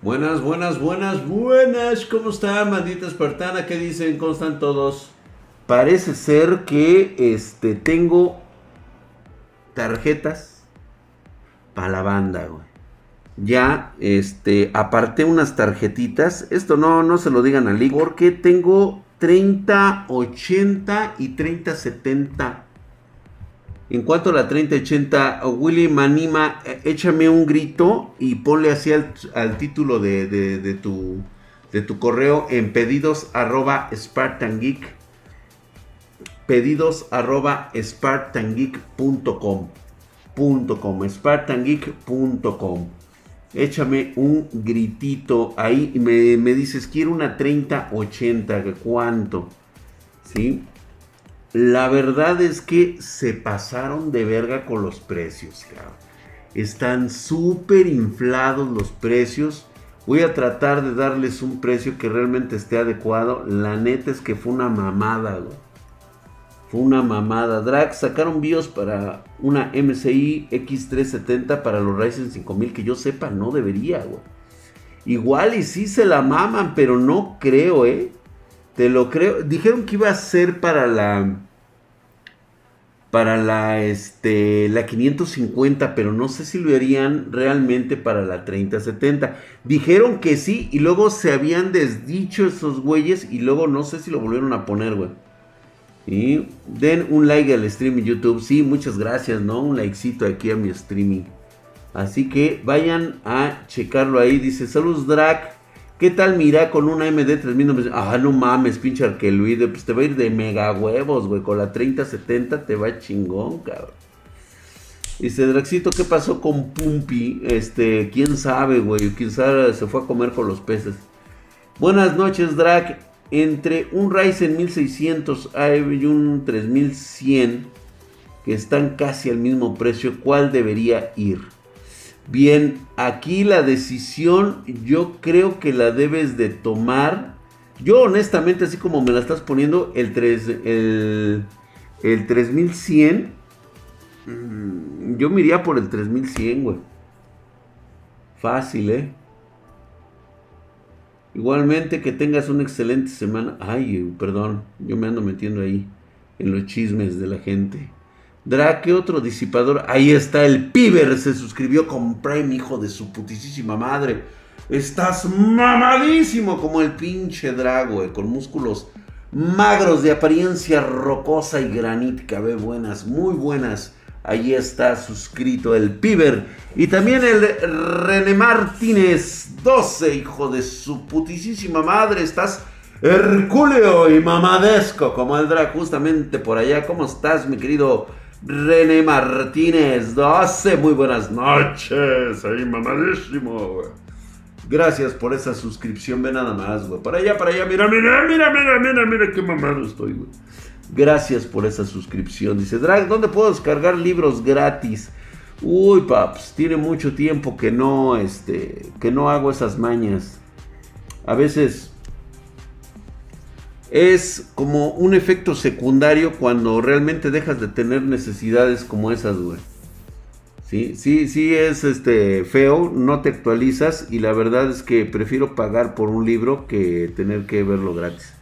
Buenas, buenas, buenas, buenas. ¿Cómo están, bandita espartana? ¿Qué dicen? ¿Cómo están todos? Parece ser que este tengo tarjetas para la banda, güey. Ya este aparté unas tarjetitas. Esto no no se lo digan al Igor que tengo 30 80 y 30 70 en cuanto a la 3080, Willy Manima, eh, échame un grito y ponle así al, título de, tu, de tu correo en pedidos arroba Spartan Geek. Pedidos arroba SpartanGeek.com. SpartanGeek.com. Échame un gritito ahí y me, me dices, quiero una 3080, ¿cuánto? ¿Sí? La verdad es que se pasaron de verga con los precios, Están súper inflados los precios. Voy a tratar de darles un precio que realmente esté adecuado. La neta es que fue una mamada, Fue una mamada. Drag sacaron BIOS para una MSI X370 para los Ryzen 5000 que yo sepa no debería, güey. Igual y sí se la maman, pero no creo, ¿eh? Te lo creo. Dijeron que iba a ser para la. Para la, este, la 550, pero no sé si lo harían realmente para la 3070. Dijeron que sí y luego se habían desdicho esos güeyes y luego no sé si lo volvieron a poner, güey. Y den un like al stream en YouTube. Sí, muchas gracias, ¿no? Un likecito aquí a mi streaming. Así que vayan a checarlo ahí. Dice, saludos Drac. ¿Qué tal mira con una MD 3000? Ah, no mames, pinche arqueluide. Pues te va a ir de mega huevos, güey. Con la 3070 te va chingón, cabrón. Dice Draxito, ¿qué pasó con Pumpi? Este, quién sabe, güey. Sabe, se fue a comer con los peces. Buenas noches, Drac. Entre un Ryzen 1600 y un 3100, que están casi al mismo precio, ¿cuál debería ir? Bien, aquí la decisión yo creo que la debes de tomar. Yo honestamente, así como me la estás poniendo, el, 3, el, el 3100, mm, yo me iría por el 3100, güey. Fácil, ¿eh? Igualmente que tengas una excelente semana. Ay, perdón, yo me ando metiendo ahí en los chismes de la gente. ¿Qué otro disipador. Ahí está el Piber. Se suscribió con Prime, hijo de su putísima madre. Estás mamadísimo como el pinche Drago, con músculos magros de apariencia rocosa y granítica. Ve buenas, muy buenas. Ahí está suscrito el Piber. Y también el René Martínez 12, hijo de su putísima madre. Estás hercúleo y mamadesco como el Drag justamente por allá. ¿Cómo estás, mi querido René Martínez 12, muy buenas noches. Ahí mamadísimo, Gracias por esa suscripción, ve nada más. Para allá, para allá, mira, mira, mira, mira, mira, mira qué mamado estoy. Gracias por esa suscripción. Dice, Drag, ¿dónde puedo descargar libros gratis? Uy, paps, tiene mucho tiempo que no, este, que no hago esas mañas. A veces es como un efecto secundario cuando realmente dejas de tener necesidades como esas, güey. Sí, sí, sí es este feo, no te actualizas y la verdad es que prefiero pagar por un libro que tener que verlo gratis.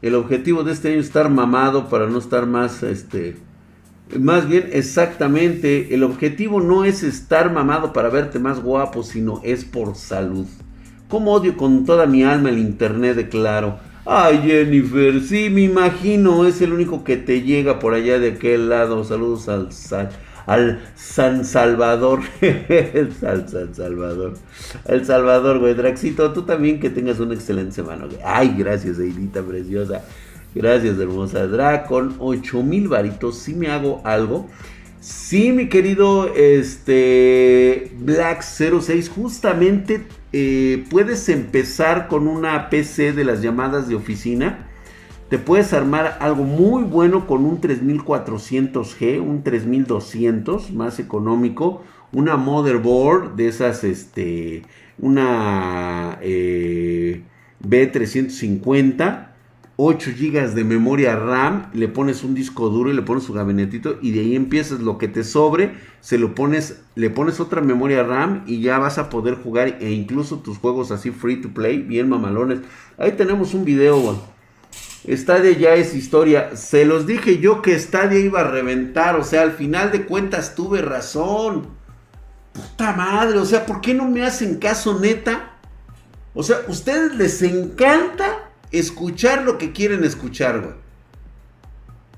El objetivo de este año es estar mamado para no estar más este más bien exactamente, el objetivo no es estar mamado para verte más guapo, sino es por salud. Como odio con toda mi alma el internet de claro. Ay, Jennifer, sí, me imagino, es el único que te llega por allá de aquel lado. Saludos al, San Salvador. el San, Salvador. El Salvador, güey. Draxito, tú también que tengas una excelente semana. Ay, gracias, Eidita preciosa. Gracias, hermosa. Drag con 8000 varitos. Si me hago algo. Sí, mi querido este Black 06, justamente eh, puedes empezar con una PC de las llamadas de oficina. Te puedes armar algo muy bueno con un 3400G, un 3200 más económico, una motherboard de esas, este, una eh, B350 8 GB de memoria RAM, le pones un disco duro y le pones su gabinetito y de ahí empiezas lo que te sobre, se lo pones, le pones otra memoria RAM y ya vas a poder jugar e incluso tus juegos así free to play, bien mamalones. Ahí tenemos un video, güey. Stadia ya es historia. Se los dije yo que Stadia iba a reventar, o sea, al final de cuentas tuve razón. Puta madre, o sea, ¿por qué no me hacen caso neta? O sea, ustedes les encanta escuchar lo que quieren escuchar,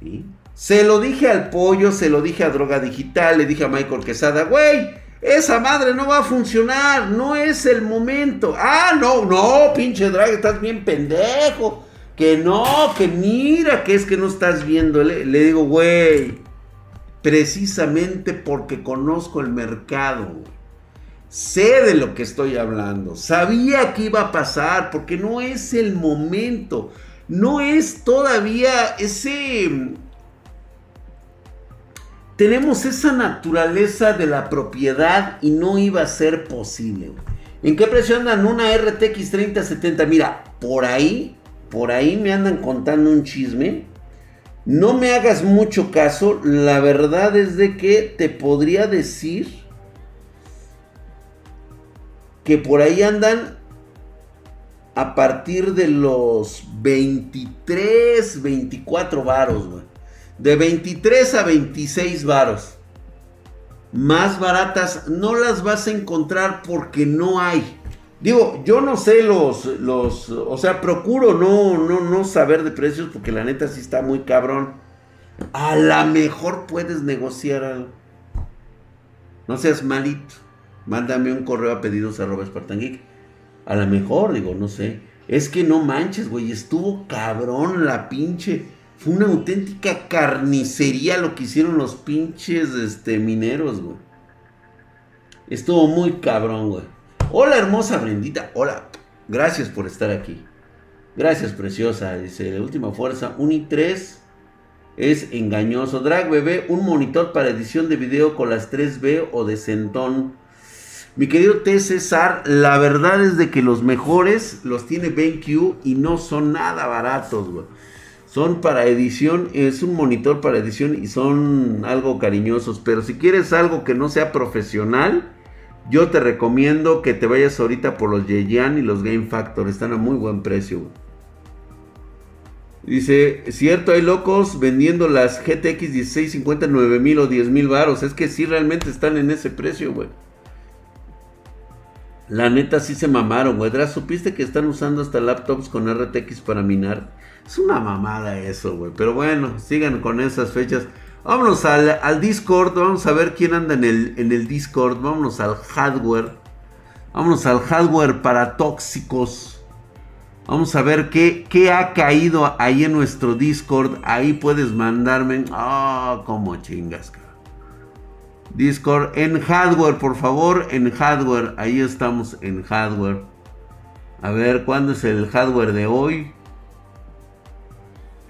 güey. Se lo dije al pollo, se lo dije a Droga Digital, le dije a Michael Quesada, güey, esa madre no va a funcionar, no es el momento. Ah, no, no, pinche Drag, estás bien pendejo. Que no, que mira, que es que no estás viendo. Le, le digo, güey, precisamente porque conozco el mercado, güey. Sé de lo que estoy hablando. Sabía que iba a pasar porque no es el momento. No es todavía ese... Tenemos esa naturaleza de la propiedad y no iba a ser posible. ¿En qué precio andan una RTX 3070? Mira, por ahí, por ahí me andan contando un chisme. No me hagas mucho caso. La verdad es de que te podría decir que por ahí andan a partir de los 23, 24 varos. De 23 a 26 varos. Más baratas no las vas a encontrar porque no hay. Digo, yo no sé los, los, o sea, procuro no, no, no saber de precios porque la neta sí está muy cabrón. A lo mejor puedes negociar algo. No seas malito mándame un correo a pedidos arroba Spartan A lo mejor, digo, no sé. Es que no manches, güey, estuvo cabrón la pinche. Fue una auténtica carnicería lo que hicieron los pinches este, mineros, güey. Estuvo muy cabrón, güey. Hola, hermosa Brendita. Hola. Gracias por estar aquí. Gracias, preciosa. Dice, la última fuerza. Uni 3 es engañoso. Drag bebé, un monitor para edición de video con las 3B o de centón. Mi querido T. César, la verdad es de que los mejores los tiene BenQ y no son nada baratos, güey. Son para edición, es un monitor para edición y son algo cariñosos. Pero si quieres algo que no sea profesional, yo te recomiendo que te vayas ahorita por los Yeyan y los Game Factor. Están a muy buen precio. Dice, cierto, hay locos vendiendo las GTX 1650 mil o 10 mil baros. Es que sí, realmente están en ese precio, güey. La neta sí se mamaron, güey. ¿Supiste que están usando hasta laptops con RTX para minar? Es una mamada eso, güey. Pero bueno, sigan con esas fechas. Vámonos al, Discord. Vamos a ver quién anda en el, en el Discord. Vámonos al hardware. Vámonos al hardware para tóxicos. Vamos a ver qué, qué ha caído ahí en nuestro Discord. Ahí puedes mandarme. Ah, oh, como chingas, Discord en hardware, por favor, en hardware. Ahí estamos en hardware. A ver, ¿cuándo es el hardware de hoy?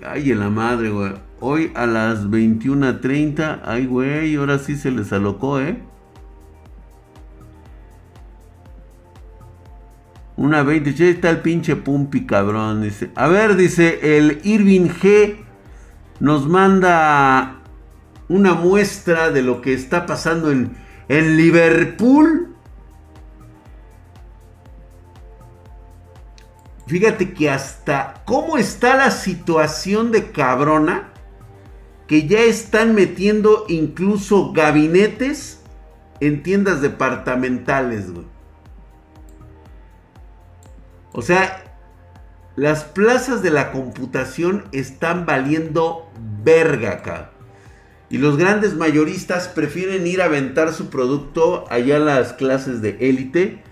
Ay, en la madre, güey. Hoy a las 21.30. Ay, güey, ahora sí se les alocó, ¿eh? Una 20. Ya está el pinche Pumpi, cabrón. Dice. A ver, dice el Irving G. Nos manda una muestra de lo que está pasando en, en Liverpool. Fíjate que hasta cómo está la situación de cabrona, que ya están metiendo incluso gabinetes en tiendas departamentales, O sea, las plazas de la computación están valiendo verga acá. Y los grandes mayoristas prefieren ir a aventar su producto allá a las clases de élite.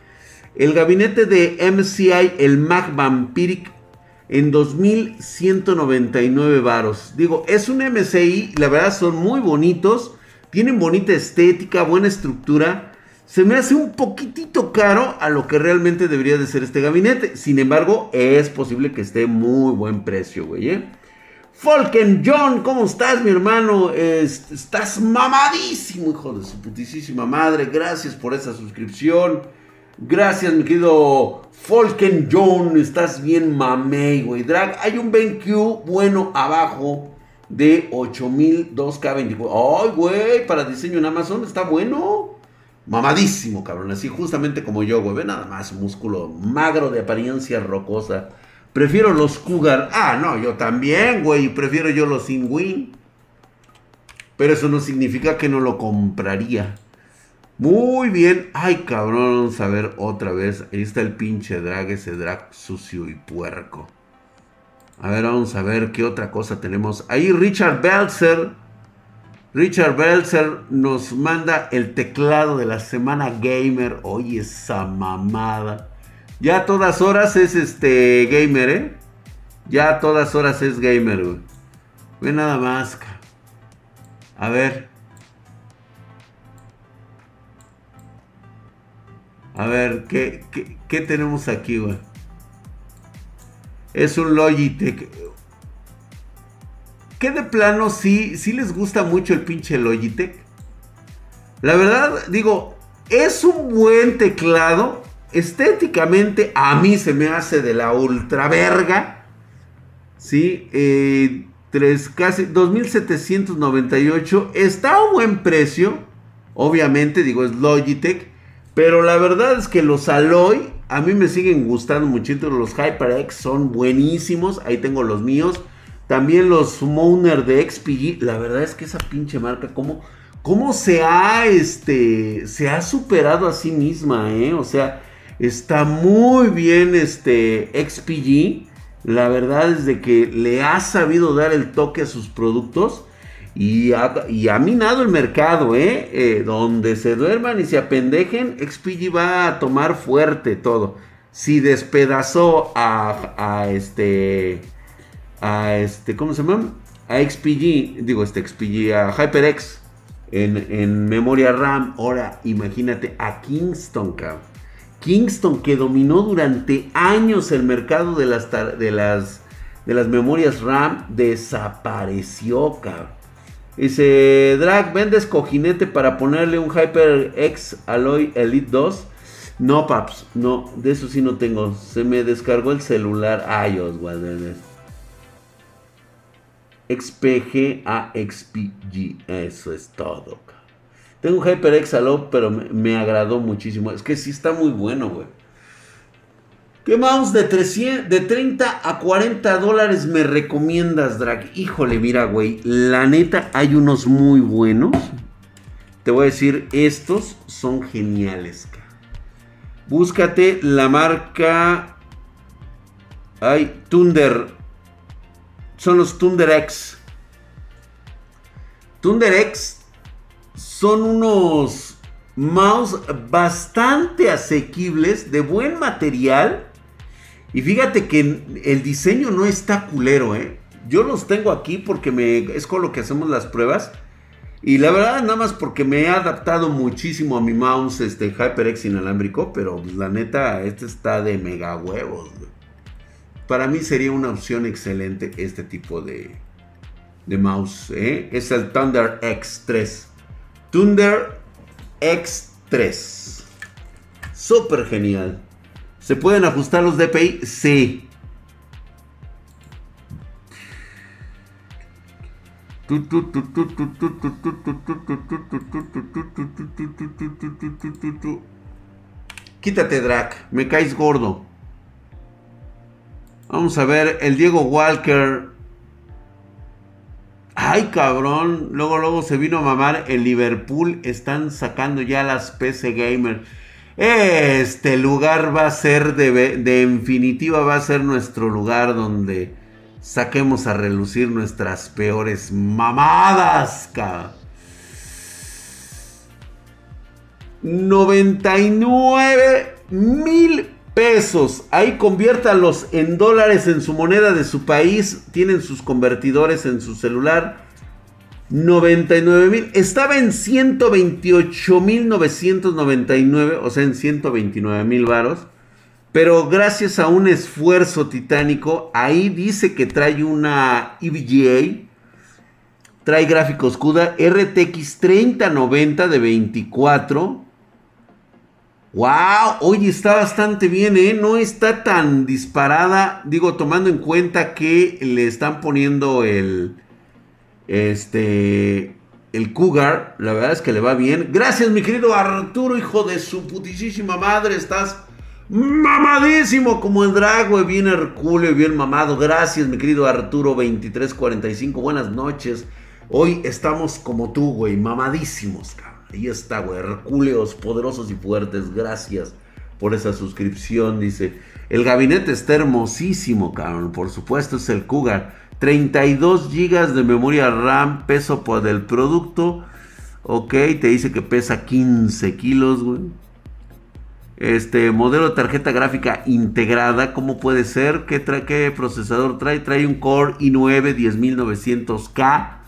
El gabinete de MCI, el Mac Vampiric, en 2199 varos. Digo, es un MCI, la verdad son muy bonitos, tienen bonita estética, buena estructura. Se me hace un poquitito caro a lo que realmente debería de ser este gabinete. Sin embargo, es posible que esté muy buen precio, güey. ¿eh? Falken John, ¿cómo estás, mi hermano? estás mamadísimo, hijo de su putísima madre. Gracias por esa suscripción. Gracias, mi querido Folken John. Estás bien mamey, güey. Drag, hay un BenQ bueno abajo de 8002K24. Ay, güey, para diseño en Amazon está bueno. Mamadísimo, cabrón. Así justamente como yo, güey. Ve nada más, músculo magro de apariencia rocosa. Prefiero los Cougar. Ah, no, yo también, güey. Prefiero yo los Wing. Pero eso no significa que no lo compraría. Muy bien. Ay, cabrón. Vamos a ver otra vez. Ahí está el pinche drag, ese drag sucio y puerco. A ver, vamos a ver qué otra cosa tenemos. Ahí Richard Belzer. Richard Belzer nos manda el teclado de la semana gamer. Oye, esa mamada. Ya a todas horas es este gamer, ¿eh? Ya a todas horas es gamer, güey. Ve nada más. A ver. A ver, ¿qué, qué, tenemos aquí, güey? Es un Logitech. ¿Qué de plano sí, sí les gusta mucho el pinche Logitech? La verdad, digo, es un buen teclado. Estéticamente a mí se me hace de la ultra verga. ¿Sí? Eh, tres, casi 2798. Está a un buen precio. Obviamente, digo, es Logitech. Pero la verdad es que los Alloy a mí me siguen gustando muchito. Los HyperX son buenísimos. Ahí tengo los míos. También los Moner de XPG. La verdad es que esa pinche marca, ¿cómo, cómo se ha, este, se ha superado a sí misma, eh? O sea, está muy bien este XPG. La verdad es de que le ha sabido dar el toque a sus productos. Y ha, minado el mercado, ¿eh? ¿eh? Donde se duerman y se apendejen, XPG va a tomar fuerte todo. Si despedazó a, este. A este. ¿Cómo se llama? A XPG, digo, este XPG, a HyperX en, en memoria RAM. Ahora, imagínate a Kingston, cabrón. Kingston que dominó durante años el mercado de las, de las, de las memorias RAM, desapareció, cabrón. Dice, Drag, ¿vendes cojinete para ponerle un HyperX Alloy Elite 2? No, paps, no, de eso sí no tengo. Se me descargó el celular. Ay, Oswald. XPG a XPG. Eso es todo. Tengo un HyperX Alloy, pero me, agradó muchísimo. Es que sí está muy bueno, güey. ¿Qué mouse de, 300, de 30 a 40 dólares me recomiendas, Drag? Híjole, mira, güey. La neta, hay unos muy buenos. Te voy a decir, estos son geniales. Búscate la marca... Ay, Thunder. Son los Thunder X. X son unos mouse bastante asequibles, de buen material y fíjate que el diseño no está culero, ¿eh? Yo los tengo aquí porque es con lo que hacemos las pruebas. Y la verdad, nada más porque me he adaptado muchísimo a mi mouse este, HyperX inalámbrico. Pero pues, la neta, este está de mega huevos. Para mí sería una opción excelente este tipo de, de mouse. ¿eh? Es el Thunder X3. Thunder X3. Súper genial. ¿Se pueden ajustar los DPI? Sí. Quítate, Drac. Me caes gordo. Vamos a ver. El Diego Walker. Ay, cabrón. Luego, luego se vino a mamar el Liverpool. Están sacando ya las PC Gamer. Este lugar va a ser de, de infinitiva, va a ser nuestro lugar donde saquemos a relucir nuestras peores mamadas. 99 mil pesos. Ahí conviértalos en dólares en su moneda de su país. Tienen sus convertidores en su celular. 99 mil. Estaba en 128 mil 999, o sea, en 129 mil varos. Pero gracias a un esfuerzo titánico, ahí dice que trae una EVGA. Trae gráficos CUDA RTX 3090 de 24. Wow, oye, está bastante bien, ¿eh? No está tan disparada. Digo, tomando en cuenta que le están poniendo el. Este. El Cougar. La verdad es que le va bien. Gracias, mi querido Arturo, hijo de su putísima madre. Estás mamadísimo como el drag, Bien Herculeo, bien mamado. Gracias, mi querido Arturo 2345. Buenas noches. Hoy estamos como tú, güey. Mamadísimos, cabrón. Ahí está, güey. Hercúleos poderosos y fuertes. Gracias por esa suscripción. Dice: El gabinete está hermosísimo, cabrón. Por supuesto, es el Cougar. 32 GB de memoria RAM. Peso por el producto. Ok, te dice que pesa 15 kilos, güey. Este modelo de tarjeta gráfica integrada, ¿cómo puede ser? ¿Qué, trae, ¿Qué procesador trae? Trae un Core i9 10900K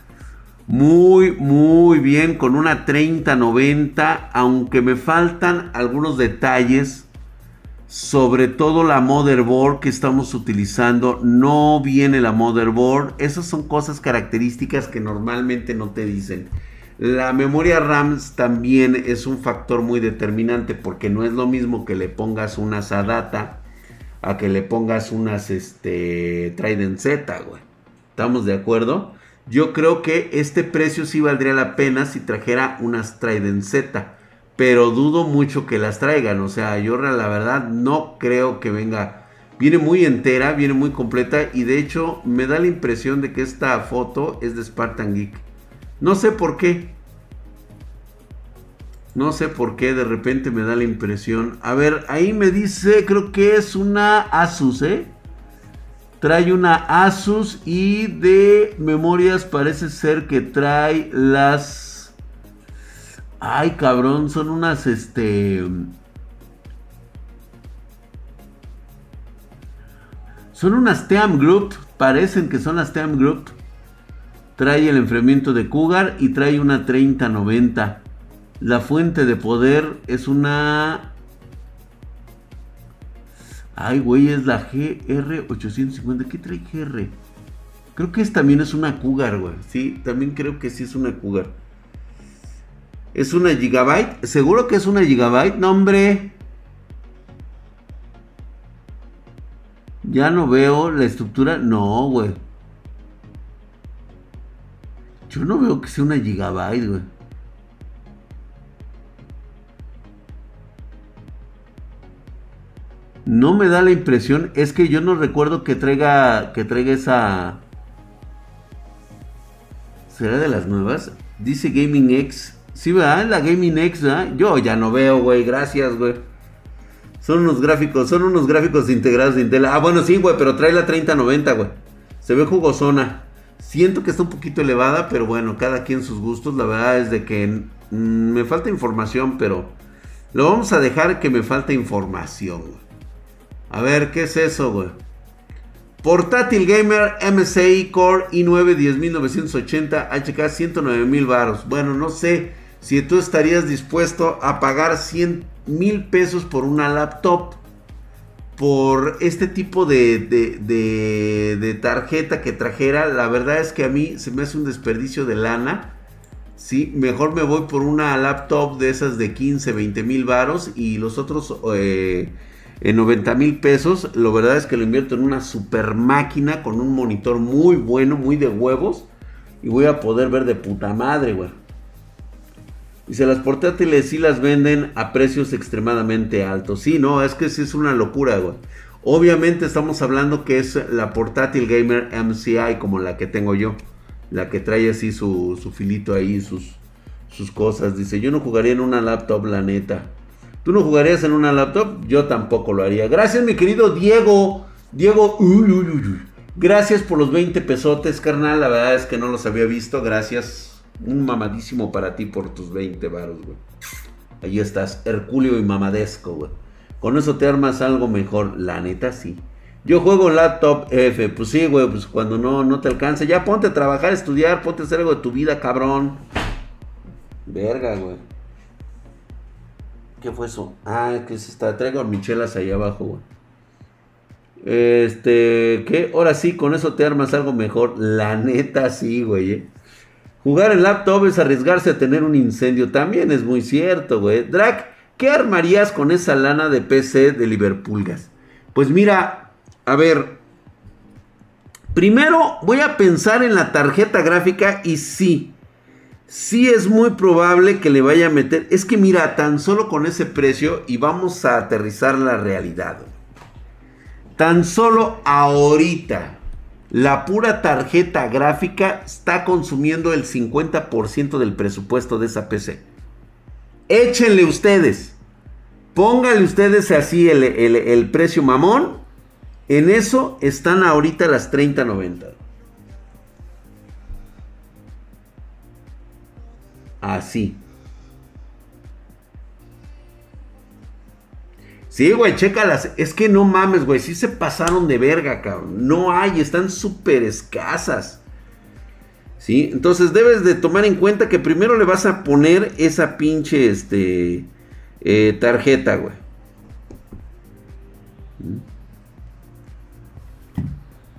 muy, muy bien con una 3090, aunque me faltan algunos detalles, sobre todo la motherboard que estamos utilizando. No viene la motherboard, esas son cosas características que normalmente no te dicen. La memoria RAM también es un factor muy determinante porque no es lo mismo que le pongas una SADATA a que le pongas unas este, Trident Z, güey. ¿Estamos de acuerdo? Yo creo que este precio sí valdría la pena si trajera unas Trident Z. Pero dudo mucho que las traigan. O sea, yo la verdad no creo que venga. Viene muy entera, viene muy completa. Y de hecho me da la impresión de que esta foto es de Spartan Geek. No sé por qué. No sé por qué de repente me da la impresión. A ver, ahí me dice, creo que es una Asus, ¿eh? Trae una Asus y de memorias parece ser que trae las... Ay, cabrón, son unas, este... Son unas Team Group, parecen que son las Team Group. Trae el enfriamiento de Cougar y trae una 3090. La fuente de poder es una Ay, güey, es la GR850. ¿Qué trae GR? Creo que es, también es una Cougar, güey. Sí, también creo que sí es una Cougar. ¿Es una Gigabyte? ¿Seguro que es una Gigabyte? No, hombre. Ya no veo la estructura. No, güey. Yo no veo que sea una Gigabyte, güey. No me da la impresión, es que yo no recuerdo que traiga que traiga esa ¿Será de las nuevas? Dice Gaming X. Sí, ¿verdad? La Gaming X, ¿verdad? Yo ya no veo, güey. Gracias, güey. Son unos gráficos, son unos gráficos integrados de Intel. Ah, bueno, sí, güey, pero trae la 3090, güey. Se ve jugosona. Siento que está un poquito elevada, pero bueno, cada quien sus gustos. La verdad es de que mm, me falta información, pero lo vamos a dejar que me falta información. A ver, ¿qué es eso, güey? Portátil Gamer MSI Core i9 10980 HK 109 baros. Bueno, no sé si tú estarías dispuesto a pagar 100 mil pesos por una laptop. Por este tipo de, tarjeta que trajera. La verdad es que a mí se me hace un desperdicio de lana. Sí, mejor me voy por una laptop de esas de 15, 20 mil varos. Y los otros... Eh, en 90 mil pesos. Lo verdad es que lo invierto en una super máquina con un monitor muy bueno, muy de huevos. Y voy a poder ver de puta madre, güey. Dice, las portátiles sí las venden a precios extremadamente altos. Sí, no, es que sí es una locura, güey. Obviamente estamos hablando que es la portátil gamer MCI como la que tengo yo. La que trae así su, filito ahí, sus, sus cosas. Dice, yo no jugaría en una laptop, la neta. ¿Tú no jugarías en una laptop? Yo tampoco lo haría. Gracias, mi querido Diego. Diego, gracias por los 20 pesotes, carnal. La verdad es que no los había visto. Gracias. Un mamadísimo para ti por tus 20 varos, güey. Ahí estás, Herculeo y mamadesco, güey. Con eso te armas algo mejor. La neta, sí. Yo juego laptop F. Pues sí, güey, pues cuando no, no te alcance. Ya ponte a trabajar, estudiar, ponte a hacer algo de tu vida, cabrón. Verga, güey. ¿Qué fue eso? Ah, que se está. Traigo michelas ahí abajo, güey. Este, ¿qué? Ahora sí, con eso te armas algo mejor. La neta, sí, güey. ¿eh? Jugar en laptop es arriesgarse a tener un incendio. También es muy cierto, güey. Drac, ¿Qué armarías con esa lana de PC de Liverpoolgas? Pues mira, a ver. Primero voy a pensar en la tarjeta gráfica y sí. Sí es muy probable que le vaya a meter. Es que mira, tan solo con ese precio y vamos a aterrizar la realidad. Tan solo ahorita la pura tarjeta gráfica está consumiendo el 50% del presupuesto de esa PC. Échenle ustedes. Pónganle ustedes así el, precio mamón. En eso están ahorita las 30.90. Así. Sí, güey, chécalas. Es que no mames, güey. Sí se pasaron de verga, cabrón. No hay, están súper escasas. ¿Sí? Entonces debes de tomar en cuenta que primero le vas a poner esa pinche, este, eh, tarjeta, güey.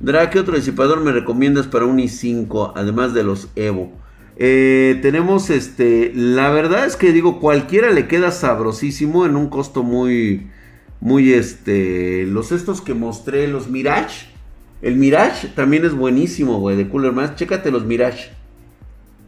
Dra, ¿qué otro disipador me recomiendas para un i5, además de los Evo? Eh, tenemos este, la verdad es que digo, cualquiera le queda sabrosísimo en un costo muy, muy este, los estos que mostré, los Mirage. El Mirage también es buenísimo, güey, de Cooler más. Chécate los Mirage.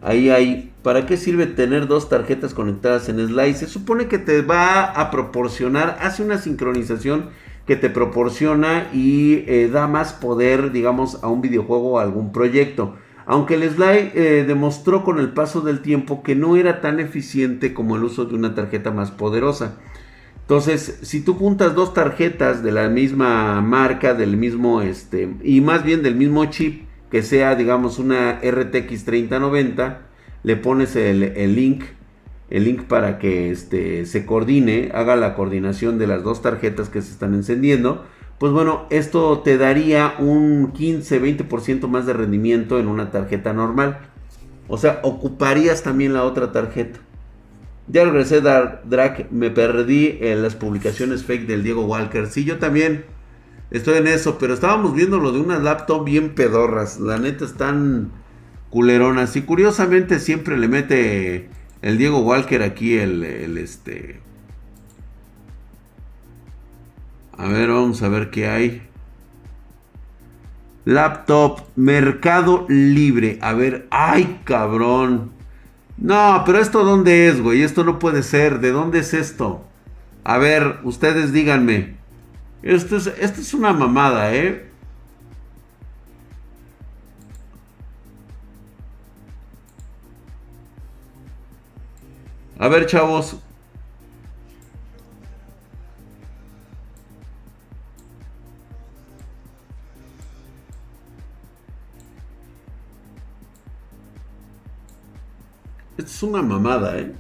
Ahí, ahí. ¿Para qué sirve tener dos tarjetas conectadas en Slice? Se supone que te va a proporcionar, hace una sincronización que te proporciona y eh, da más poder, digamos, a un videojuego o a algún proyecto. Aunque el Slice eh, demostró con el paso del tiempo que no era tan eficiente como el uso de una tarjeta más poderosa. Entonces, si tú juntas dos tarjetas de la misma marca, del mismo, este, y más bien del mismo chip, que sea, digamos, una RTX 3090, le pones el, link, el link para que este, se coordine, haga la coordinación de las dos tarjetas que se están encendiendo, pues bueno, esto te daría un 15-20% más de rendimiento en una tarjeta normal. O sea, ocuparías también la otra tarjeta. Ya regresé, Drac. Me perdí en las publicaciones fake del Diego Walker. Sí, yo también estoy en eso. Pero estábamos viendo lo de unas laptop bien pedorras. La neta están culeronas. Y curiosamente siempre le mete el Diego Walker aquí el, el este. A ver, vamos a ver qué hay. Laptop, Mercado Libre. A ver, ay cabrón. No, pero esto dónde es, güey? Esto no puede ser. ¿De dónde es esto? A ver, ustedes díganme. Esto es, esto es una mamada, ¿eh? A ver, chavos, es una mamada, ¿eh?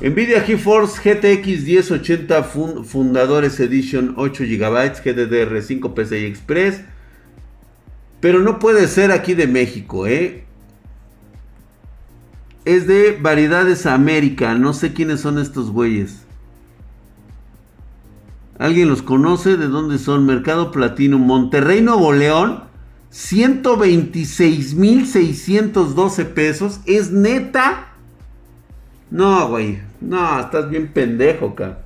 Nvidia GeForce GTX 1080 Fundadores Edition 8 GB GDDR5 PCI Express. Pero no puede ser aquí de México, ¿eh? Es de Variedades América. No sé quiénes son estos güeyes. ¿Alguien los conoce? ¿De dónde son? Mercado Platino. Monterrey, Nuevo León. 126.612 pesos. ¿Es neta? No, güey. No, estás bien pendejo, ca.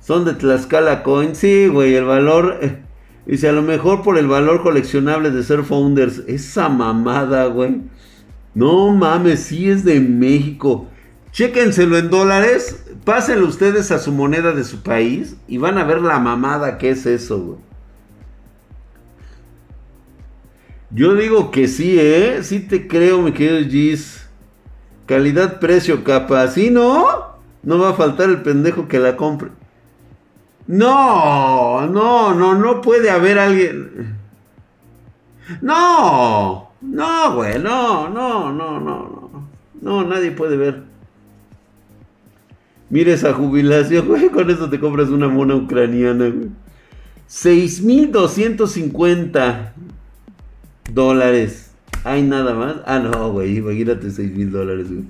Son de Tlaxcala Coin. Sí, güey, el valor... Eh, dice, a lo mejor por el valor coleccionable de ser founders. Esa mamada, güey. No mames, sí es de México. Chéquenselo en dólares. Pásenlo ustedes a su moneda de su país. Y van a ver la mamada que es eso, güey. Yo digo que sí, ¿eh? Sí te creo, mi querido Gis. Calidad, precio, capa. ¿Sí, no? No va a faltar el pendejo que la compre. No, no, no, no puede haber alguien. No, no, güey, no, no, no, no, no. No, nadie puede ver. Mira esa jubilación, güey. Con eso te compras una mona ucraniana, güey. 6250 dólares. ¿Hay nada más? Ah, no, güey. Imagínate 6 mil dólares, güey.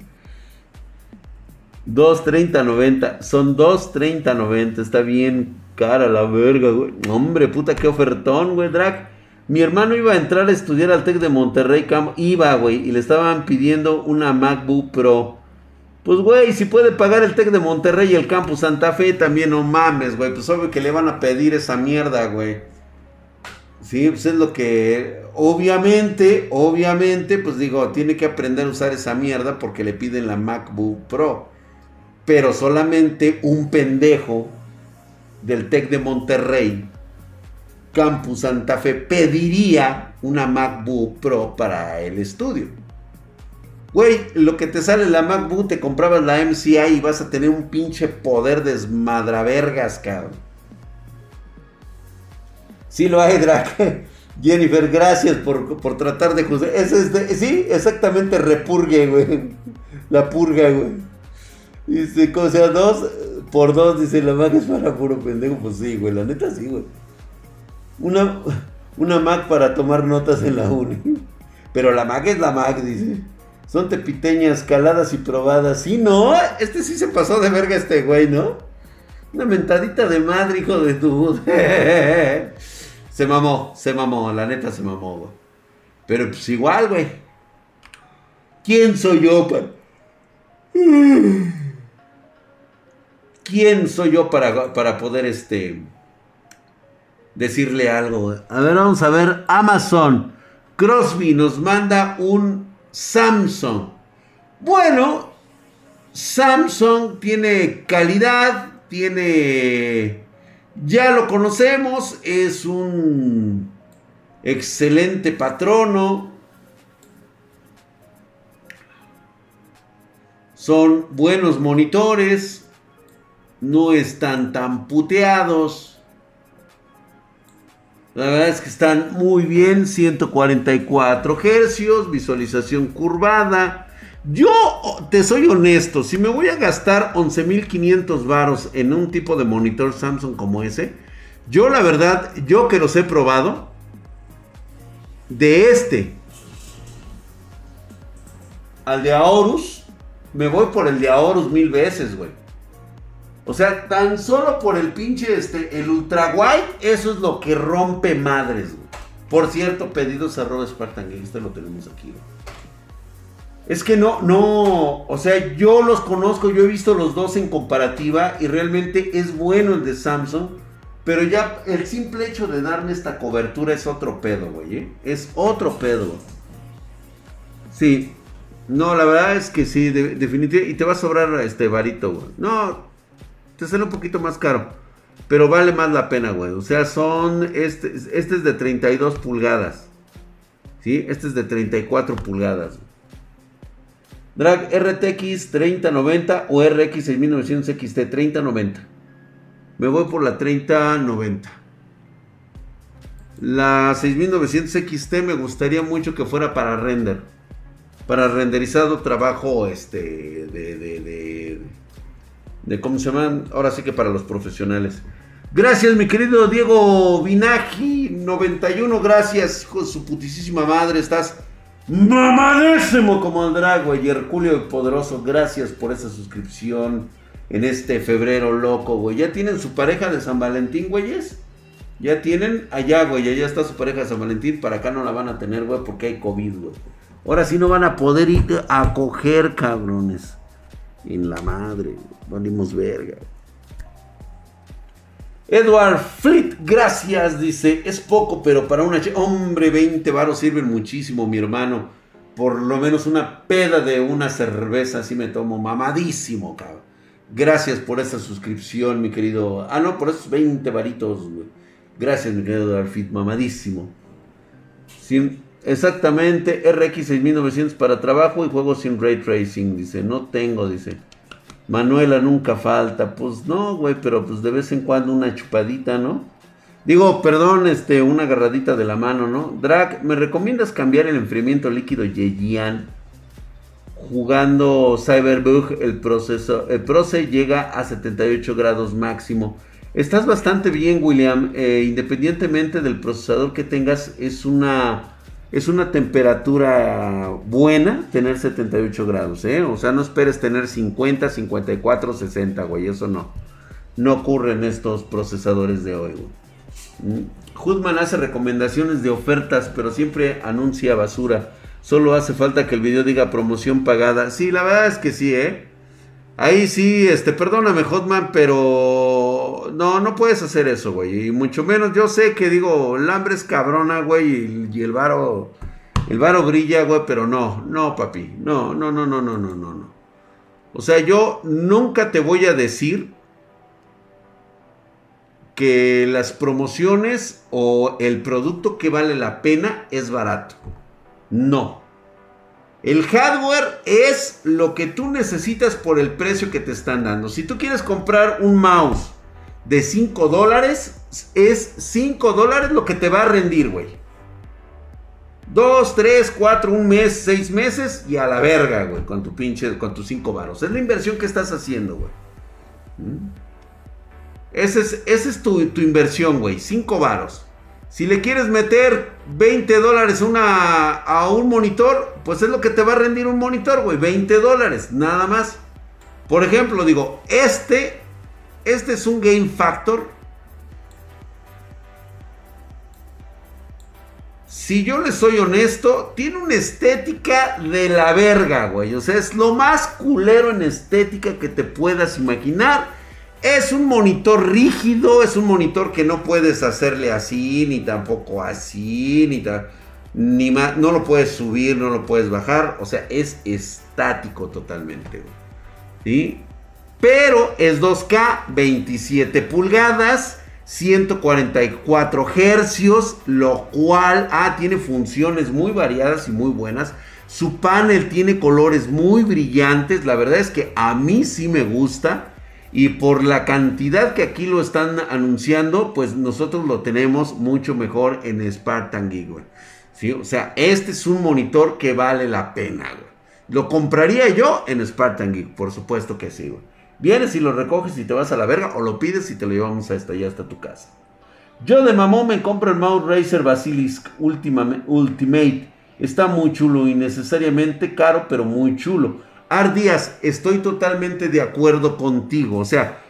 2.30.90. Son 2.30.90. Está bien cara la verga, güey. Hombre, puta, qué ofertón, güey, Drac. Mi hermano iba a entrar a estudiar al TEC de Monterrey. Iba, güey. Y le estaban pidiendo una MacBook Pro. Pues, güey, si puede pagar el TEC de Monterrey y el Campus Santa Fe, también no mames, güey. Pues obvio que le van a pedir esa mierda, güey. Sí, pues es lo que... Obviamente, obviamente, pues digo, tiene que aprender a usar esa mierda porque le piden la MacBook Pro. Pero solamente un pendejo del TEC de Monterrey, Campus Santa Fe, pediría una MacBook Pro para el estudio. Güey, lo que te sale la MacBook, te comprabas la MCI y vas a tener un pinche poder desmadravergas, cabrón. Sí lo hay, Drake. Jennifer, gracias por, tratar de juzgar. Es, sí, exactamente repurgue, güey. La purga, güey. Dice, como sea, dos por dos, dice la Mac es para puro pendejo. Pues sí, güey, la neta sí, güey. Una, una Mac para tomar notas en la uni. Pero la Mac es la Mac, dice. Son tepiteñas, caladas y probadas. Sí, no, este sí se pasó de verga este güey, ¿no? Una mentadita de madre, hijo de tu. se mamó, se mamó, la neta se mamó, güey. Pero pues igual, güey. ¿Quién soy yo para... ¿Quién soy yo para, para poder este decirle algo? A ver, vamos a ver. Amazon. Crosby nos manda un Samsung. Bueno, Samsung tiene calidad, tiene... Ya lo conocemos, es un excelente patrono. Son buenos monitores, no están tan puteados. La verdad es que están muy bien, 144 hercios, visualización curvada. Yo te soy honesto, si me voy a gastar 11.500 varos en un tipo de monitor Samsung como ese, yo la verdad, yo que los he probado, de este al de Aorus, me voy por el de Aorus mil veces, güey. O sea, tan solo por el pinche, este, el ultra wide, eso es lo que rompe madres, güey. Por cierto, pedidos arroba Spartan Game, este lo tenemos aquí, güey. Es que no, no, o sea, yo los conozco, yo he visto los dos en comparativa y realmente es bueno el de Samsung, pero ya el simple hecho de darme esta cobertura es otro pedo, güey, ¿eh? Es otro pedo. Sí, no, la verdad es que sí, definitivamente, y te va a sobrar este varito, güey. No, te sale un poquito más caro. Pero vale más la pena, güey. O sea, son. Este, este es de 32 pulgadas. ¿Sí? Este es de 34 pulgadas. Drag RTX 3090 o RX 6900 XT 3090. Me voy por la 3090. La 6900 XT me gustaría mucho que fuera para render. Para renderizado trabajo este de, de de cómo se llaman, ahora sí que para los profesionales. Gracias, mi querido Diego Vinagi, 91, gracias, hijo de su putísima madre, estás mamadísimo como el drago y Herculeo Poderoso, gracias por esa suscripción en este febrero loco, güey. ¿Ya tienen su pareja de San Valentín, güeyes? Ya tienen allá, güey, allá está su pareja de San Valentín, para acá no la van a tener, güey, porque hay COVID, güey. Ahora sí no van a poder ir a coger, cabrones. En la madre, Valimos verga. Edward Fleet, gracias, dice. Es poco, pero para una... Hombre, 20 varos sirven muchísimo, mi hermano. Por lo menos una peda de una cerveza, así me tomo. Mamadísimo, cabrón. Gracias por esa suscripción, mi querido... Ah, no, por esos 20 varitos, Gracias, mi querido Edward Fleet, mamadísimo. Exactamente, RX 6900 para trabajo y juegos sin ray tracing, dice. No tengo, dice. Manuela nunca falta. Pues no, güey, pero pues de vez en cuando una chupadita, ¿no? Digo, perdón, este, una agarradita de la mano, ¿no? Drag, ¿me recomiendas cambiar el enfriamiento líquido Yejian? Jugando Cyberbug, el proceso, el proce llega a 78 grados máximo. Estás bastante bien, William. Eh, independientemente del procesador que tengas, es una es una temperatura buena tener 78 grados, ¿eh? O sea, no esperes tener 50, 54, 60, güey. Eso no. No ocurre en estos procesadores de hoy, güey. Mm. hace recomendaciones de ofertas, pero siempre anuncia basura. Solo hace falta que el video diga promoción pagada. Sí, la verdad es que sí, ¿eh? Ahí sí, este, perdóname, Hotman, pero no, no puedes hacer eso, güey. Y mucho menos, yo sé que digo, el hambre es cabrona, güey, y, el varo, el varo brilla, güey, pero no, no, papi, no, no, no, no, no, no, no, no. O sea, yo nunca te voy a decir que las promociones o el producto que vale la pena es barato. No. El hardware es lo que tú necesitas por el precio que te están dando. Si tú quieres comprar un mouse de 5 dólares, es 5 dólares lo que te va a rendir, güey. 2, 3, 4, un mes, 6 meses y a la verga, güey, con tu pinche, con tus 5 varos. Es la inversión que estás haciendo, güey. ¿Mm? Esa es, es tu, tu inversión, güey. 5 varos. Si le quieres meter 20 dólares a un monitor, pues es lo que te va a rendir un monitor, güey. 20 dólares, nada más. Por ejemplo, digo, este, este es un Game Factor. Si yo le soy honesto, tiene una estética de la verga, güey. O sea, es lo más culero en estética que te puedas imaginar. Es un monitor rígido, es un monitor que no puedes hacerle así, ni tampoco así, ni, ni más, no lo puedes subir, no lo puedes bajar, o sea, es estático totalmente. ¿Sí? Pero es 2K, 27 pulgadas, 144 hercios, lo cual, ah, tiene funciones muy variadas y muy buenas. Su panel tiene colores muy brillantes, la verdad es que a mí sí me gusta. Y por la cantidad que aquí lo están anunciando, pues nosotros lo tenemos mucho mejor en Spartan Geek, ¿Sí? O sea, este es un monitor que vale la pena, güey. ¿Lo compraría yo en Spartan Geek? Por supuesto que sí, güey. Vienes y lo recoges y te vas a la verga, o lo pides y te lo llevamos a esta, ya hasta tu casa. Yo de mamón me compro el Mouse Racer Basilisk Ultimate. Está muy chulo y necesariamente caro, pero muy chulo. Ardías, estoy totalmente de acuerdo contigo. O sea,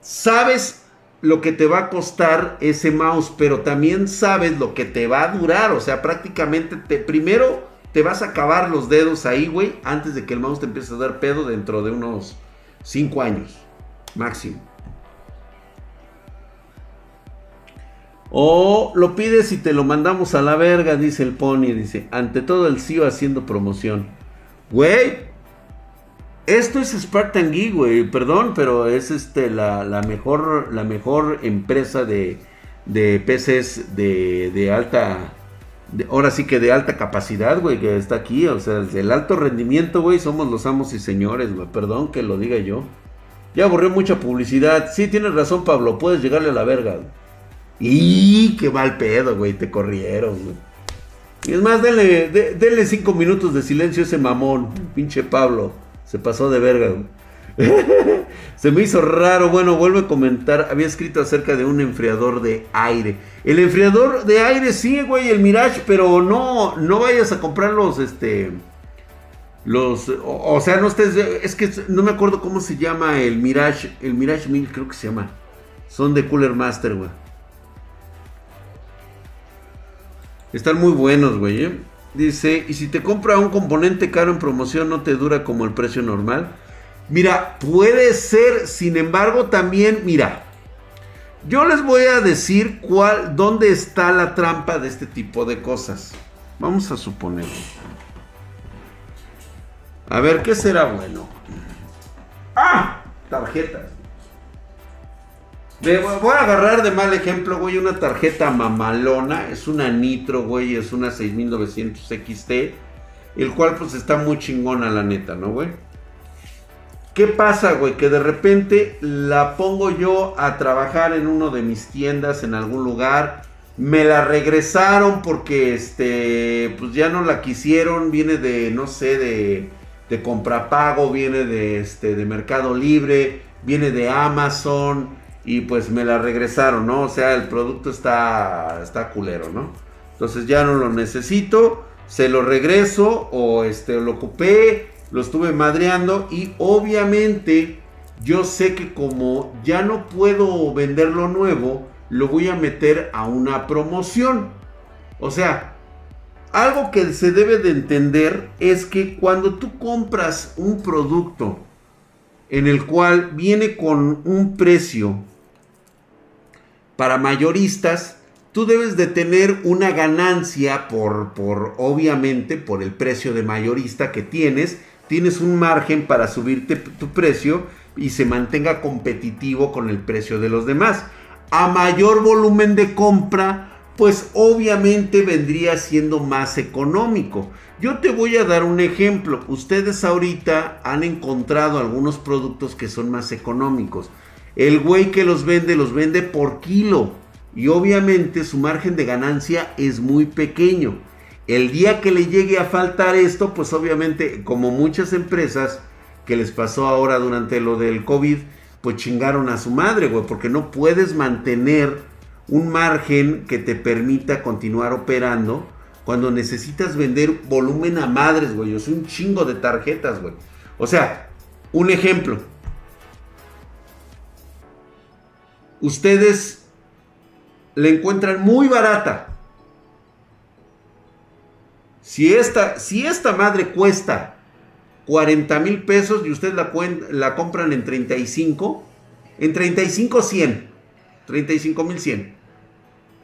sabes lo que te va a costar ese mouse, pero también sabes lo que te va a durar. O sea, prácticamente te, primero te vas a acabar los dedos ahí, güey, antes de que el mouse te empiece a dar pedo dentro de unos 5 años, máximo. O lo pides y te lo mandamos a la verga, dice el Pony. Dice, ante todo el CEO haciendo promoción. Güey, esto es Spartan Geek, güey. Perdón, pero es este la, mejor, la mejor empresa de, de PCs de, alta. Ahora sí que de alta capacidad, güey, que está aquí. O sea, el alto rendimiento, güey, somos los amos y señores, güey. Perdón que lo diga yo. Ya aburrió mucha publicidad. Sí, tienes razón, Pablo. Puedes llegarle a la verga. Y qué mal pedo, güey. Te corrieron, güey. Y es más, denle, denle cinco minutos de silencio a ese mamón, pinche Pablo. Se pasó de verga, Se me hizo raro. Bueno, vuelvo a comentar. Había escrito acerca de un enfriador de aire. El enfriador de aire, sí, güey, el Mirage, pero no, no vayas a comprar los, este. Los, o, sea, no estés, es que no me acuerdo cómo se llama el Mirage, el Mirage 1000 creo que se llama. Son de Cooler Master, güey. Están muy buenos, güey, ¿eh? Dice, ¿y si te compra un componente caro en promoción no te dura como el precio normal? Mira, puede ser, sin embargo, también, mira, yo les voy a decir cuál, dónde está la trampa de este tipo de cosas. Vamos a suponer. A ver, ¿qué será bueno? ¡Ah! Tarjetas. voy a agarrar de mal ejemplo, güey, una tarjeta mamalona. Es una Nitro, güey, es una 6900 XT. El cual, pues, está muy chingona, la neta, ¿no, güey? ¿Qué pasa, güey? Que de repente la pongo yo a trabajar en uno de mis tiendas en algún lugar. Me la regresaron porque, este, pues ya no la quisieron. Viene de, no sé, de, de comprapago, viene de, este, de Mercado Libre, viene de Amazon y pues me la regresaron, ¿no? O sea, el producto está, está culero, ¿no? Entonces ya no lo necesito, se lo regreso o este, lo ocupé, lo estuve madreando y obviamente yo sé que como ya no puedo venderlo nuevo, lo voy a meter a una promoción. O sea, algo que se debe de entender es que cuando tú compras un producto en el cual viene con un precio para mayoristas, tú debes de tener una ganancia por, por, obviamente, por el precio de mayorista que tienes. Tienes un margen para subirte tu precio y se mantenga competitivo con el precio de los demás. A mayor volumen de compra, pues obviamente vendría siendo más económico. Yo te voy a dar un ejemplo. Ustedes ahorita han encontrado algunos productos que son más económicos. El güey que los vende los vende por kilo. Y obviamente su margen de ganancia es muy pequeño. El día que le llegue a faltar esto, pues obviamente como muchas empresas que les pasó ahora durante lo del COVID, pues chingaron a su madre, güey, porque no puedes mantener un margen que te permita continuar operando cuando necesitas vender volumen a madres, güey. Es un chingo de tarjetas, güey. O sea, un ejemplo. Ustedes le encuentran muy barata. Si esta, madre cuesta 40 mil pesos y ustedes la, la compran en 35, en 35 100, 35 mil 100.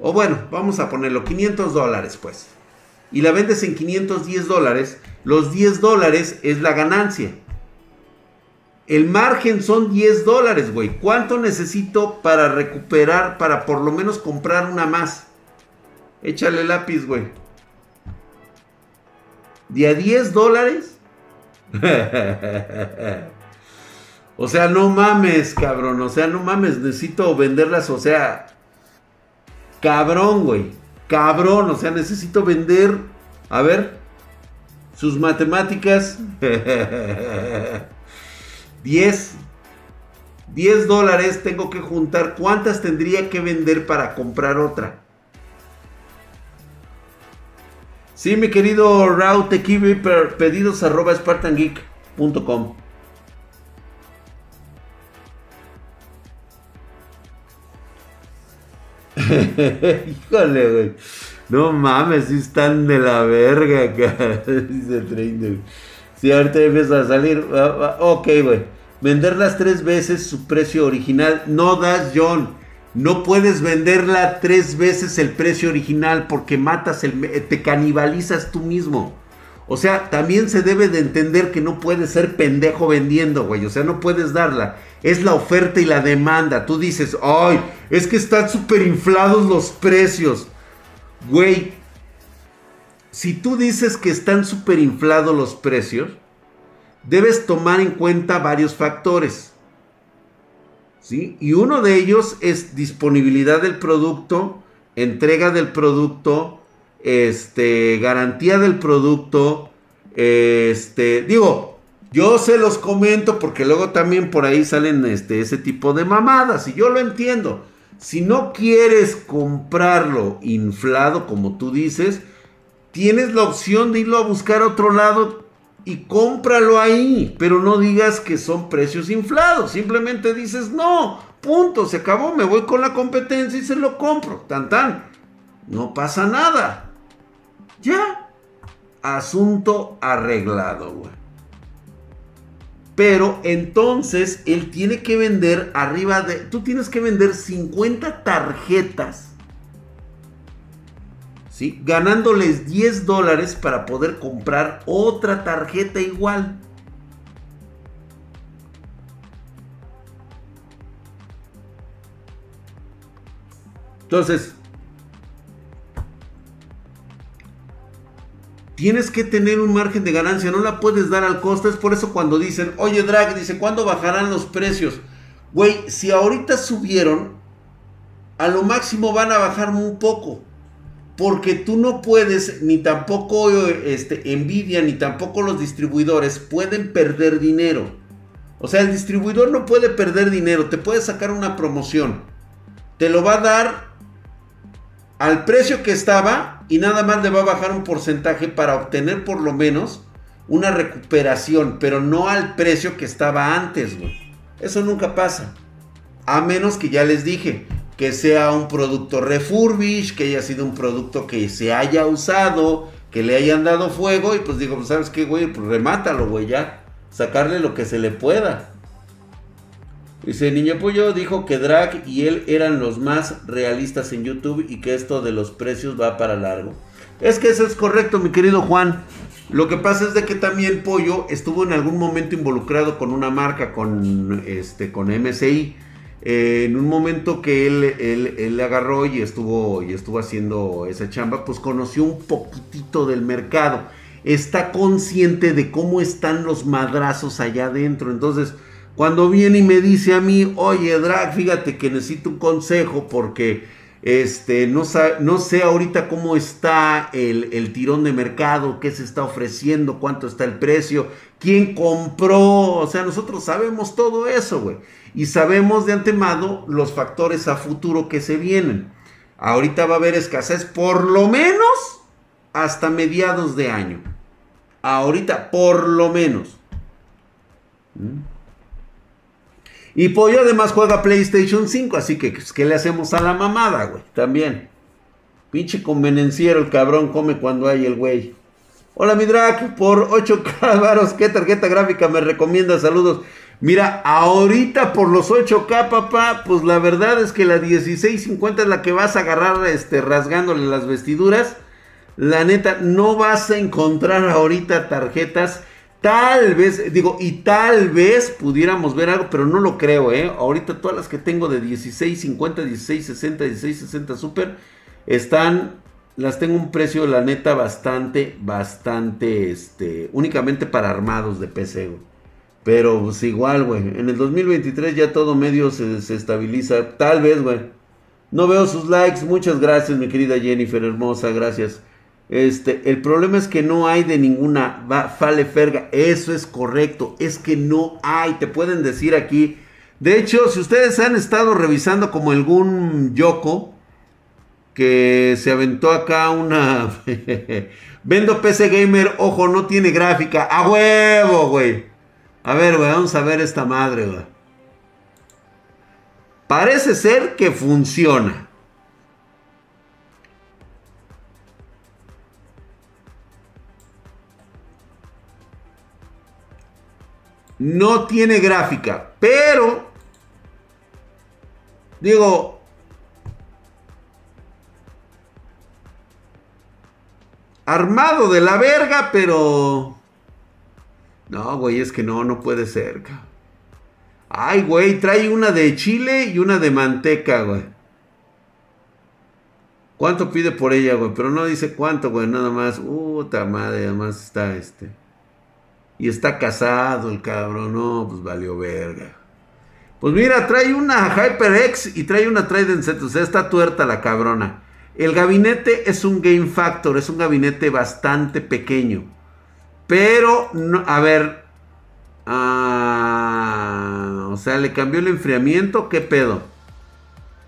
O bueno, vamos a ponerlo 500 dólares pues y la vendes en 510 dólares, los 10 dólares es la ganancia. El margen son 10 dólares, güey. ¿Cuánto necesito para recuperar, para por lo menos comprar una más? Échale lápiz, güey. ¿De a 10 dólares? o sea, no mames, cabrón. O sea, no mames. Necesito venderlas. O sea, cabrón, güey cabrón, o sea, necesito vender, a ver, sus matemáticas, 10, 10 dólares tengo que juntar, ¿cuántas tendría que vender para comprar otra? Sí, mi querido Raute pedidos arroba spartangeek.com. Híjole, güey. No mames, si están de la verga. Dice Trainer. Si ahorita empieza a salir. Ah, ah, ok, güey. Venderlas tres veces su precio original. No das, John. No puedes venderla tres veces el precio original porque matas el. te canibalizas tú mismo. O sea, también se debe de entender que no puedes ser pendejo vendiendo, güey. O sea, no puedes darla. Es la oferta y la demanda. Tú dices, ay, es que están súper inflados los precios. Güey, si tú dices que están súper inflados los precios, debes tomar en cuenta varios factores. Y uno de ellos es disponibilidad del producto, entrega del producto, este, garantía del producto, este, digo, yo se los comento porque luego también por ahí salen este, ese tipo de mamadas y yo lo entiendo. Si no quieres comprarlo inflado como tú dices, tienes la opción de irlo a buscar a otro lado y cómpralo ahí, pero no digas que son precios inflados, simplemente dices, no, punto, se acabó, me voy con la competencia y se lo compro, tan tan, no pasa nada. Ya. Asunto arreglado, güey. Pero entonces él tiene que vender arriba de... Tú tienes que vender 50 tarjetas. Ganándoles 10 dólares para poder comprar otra tarjeta igual. Entonces, Tienes que tener un margen de ganancia, no la puedes dar al costo. Es por eso cuando dicen, oye Drag, dice, ¿cuándo bajarán los precios? Güey, si ahorita subieron, a lo máximo van a bajar un poco. Porque tú no puedes, ni tampoco este, Nvidia, ni tampoco los distribuidores pueden perder dinero. O sea, el distribuidor no puede perder dinero, te puede sacar una promoción. Te lo va a dar al precio que estaba y nada más le va a bajar un porcentaje para obtener por lo menos una recuperación, pero no al precio que estaba antes. Eso nunca pasa. A menos que ya les dije, que sea un producto refurbish, que haya sido un producto que se haya usado, que le hayan dado fuego y pues digo, pues sabes qué, güey, pues remátalo, güey, ya. Sacarle lo que se le pueda. Dice, Niño Pollo dijo que Drag y él eran los más realistas en YouTube y que esto de los precios va para largo. Es que eso es correcto, mi querido Juan. Lo que pasa es de que también Pollo estuvo en algún momento involucrado con una marca, con, este, con MSI. Eh, en un momento que él, él, él, agarró y estuvo, y estuvo haciendo esa chamba, pues conoció un poquitito del mercado. Está consciente de cómo están los madrazos allá adentro. Entonces, cuando viene y me dice a mí, oye, Drag, fíjate que necesito un consejo porque este, no, no sé ahorita cómo está el, el, tirón de mercado, qué se está ofreciendo, cuánto está el precio, quién compró. O sea, nosotros sabemos todo eso, güey. Y sabemos de antemano los factores a futuro que se vienen. Ahorita va a haber escasez por lo menos hasta mediados de año. Ahorita, por lo menos. ¿Mm? Y Pollo además juega PlayStation 5, así que pues, ¿qué le hacemos a la mamada, güey? También. Pinche convenenciero, el cabrón come cuando hay el güey. Hola, mi drag, por 8K varos, ¿qué tarjeta gráfica me recomienda? Saludos. Mira, ahorita por los 8K, papá, pues la verdad es que la 1650 es la que vas a agarrar este, rasgándole las vestiduras. La neta, no vas a encontrar ahorita tarjetas Tal vez, digo, y tal vez pudiéramos ver algo, pero no lo creo, ¿eh? Ahorita todas las que tengo de 1650, 1660, 1660 Super están, las tengo un precio, la neta, bastante, bastante, este, únicamente para armados de PC, güey. Pero pues igual, güey, en el 2023 ya todo medio se, se estabiliza, tal vez, güey. No veo sus likes, muchas gracias, mi querida Jennifer, hermosa, gracias. Este, el problema es que no hay de ninguna fale ferga. Eso es correcto. Es que no hay. Te pueden decir aquí. De hecho, si ustedes han estado revisando como algún Yoko que se aventó acá una. Vendo PC Gamer, ojo, no tiene gráfica. A huevo, güey. A ver, güey, vamos a ver esta madre, güey. Parece ser que funciona. No tiene gráfica, pero digo, armado de la verga, pero no, güey, es que no, no puede ser. Ay, güey, trae una de chile y una de manteca, güey. ¿Cuánto pide por ella, güey? Pero no dice cuánto, güey, nada más. Puta madre, además está este. Y está casado el cabrón. No, pues valió verga. Pues mira, trae una HyperX y trae una Trident Z. O sea, está tuerta la cabrona. El gabinete es un Game Factor. Es un gabinete bastante pequeño. Pero, no, a ver. Ah, o sea, le cambió el enfriamiento. ¿Qué pedo?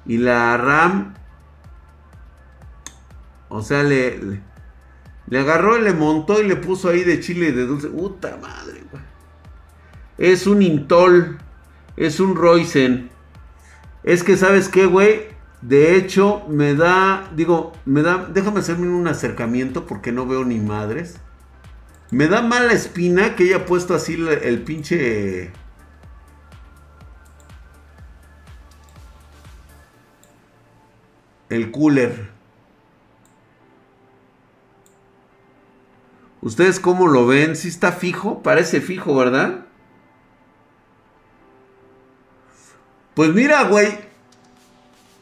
Y la RAM. O sea, le le agarró, le montó y le puso ahí de chile y de dulce. Puta madre, güey. Es un Intol. Es un Roysen. Es que, ¿sabes qué, güey? De hecho, me da. Digo, me da. Déjame hacerme un acercamiento porque no veo ni madres. Me da mala espina que haya puesto así el, el pinche. El cooler. ¿Ustedes cómo lo ven? ¿Sí está fijo? Parece fijo, ¿verdad? Pues mira, güey.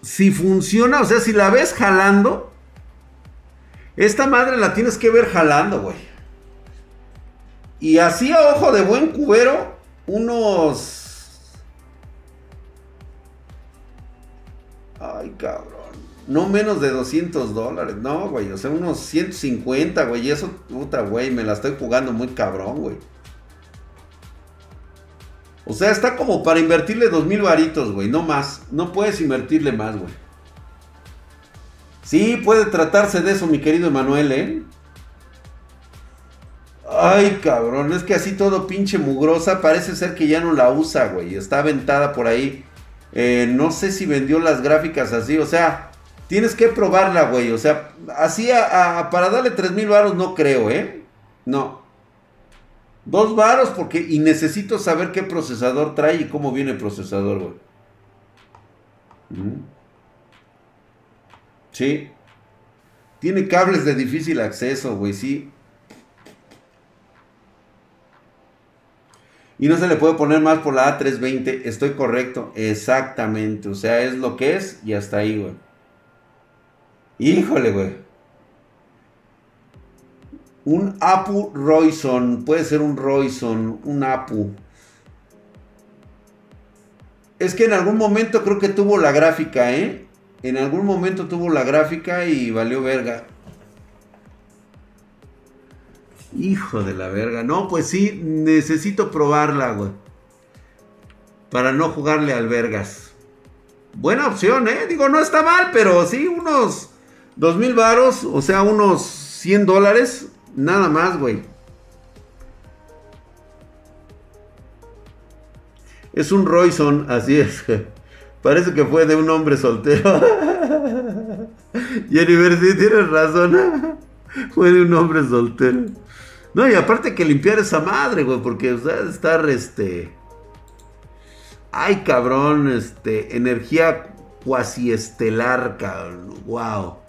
Si funciona, o sea, si la ves jalando. Esta madre la tienes que ver jalando, güey. Y así a ojo de buen cubero, unos... Ay, cabrón. No menos de 200 dólares, no, güey. O sea, unos 150, güey. Y eso, puta, güey, me la estoy jugando muy cabrón, güey. O sea, está como para invertirle dos mil varitos, güey. No más. No puedes invertirle más, güey. Sí, puede tratarse de eso, mi querido Emanuel, ¿eh? Ay, cabrón, es que así todo pinche mugrosa. Parece ser que ya no la usa, güey. Está aventada por ahí. Eh, no sé si vendió las gráficas así. O sea, Tienes que probarla, güey. O sea, así a, para darle 3 mil baros no creo, ¿eh? No. Dos varos porque y necesito saber qué procesador trae y cómo viene el procesador, güey. Sí. Tiene cables de difícil acceso, güey, sí. Y no se le puede poner más por la A320. Estoy correcto. Exactamente. O sea, es lo que es y hasta ahí, güey. Híjole, güey. Un Apu Royson. Puede ser un Royson. Un Apu. Es que en algún momento creo que tuvo la gráfica, ¿eh? En algún momento tuvo la gráfica y valió verga. Hijo de la verga. No, pues sí, necesito probarla, güey. Para no jugarle al vergas. Buena opción, ¿eh? Digo, no está mal, pero sí, unos dos mil varos, o sea, unos 100 dólares. Nada más, güey. Es un Royson, así es. Parece que fue de un hombre soltero. Jennifer, sí tienes razón. fue de un hombre soltero. No, y aparte que limpiar esa madre, güey, porque o sea, estar, este... Ay, cabrón, este, energía cuasi estelar, cabrón. Wow.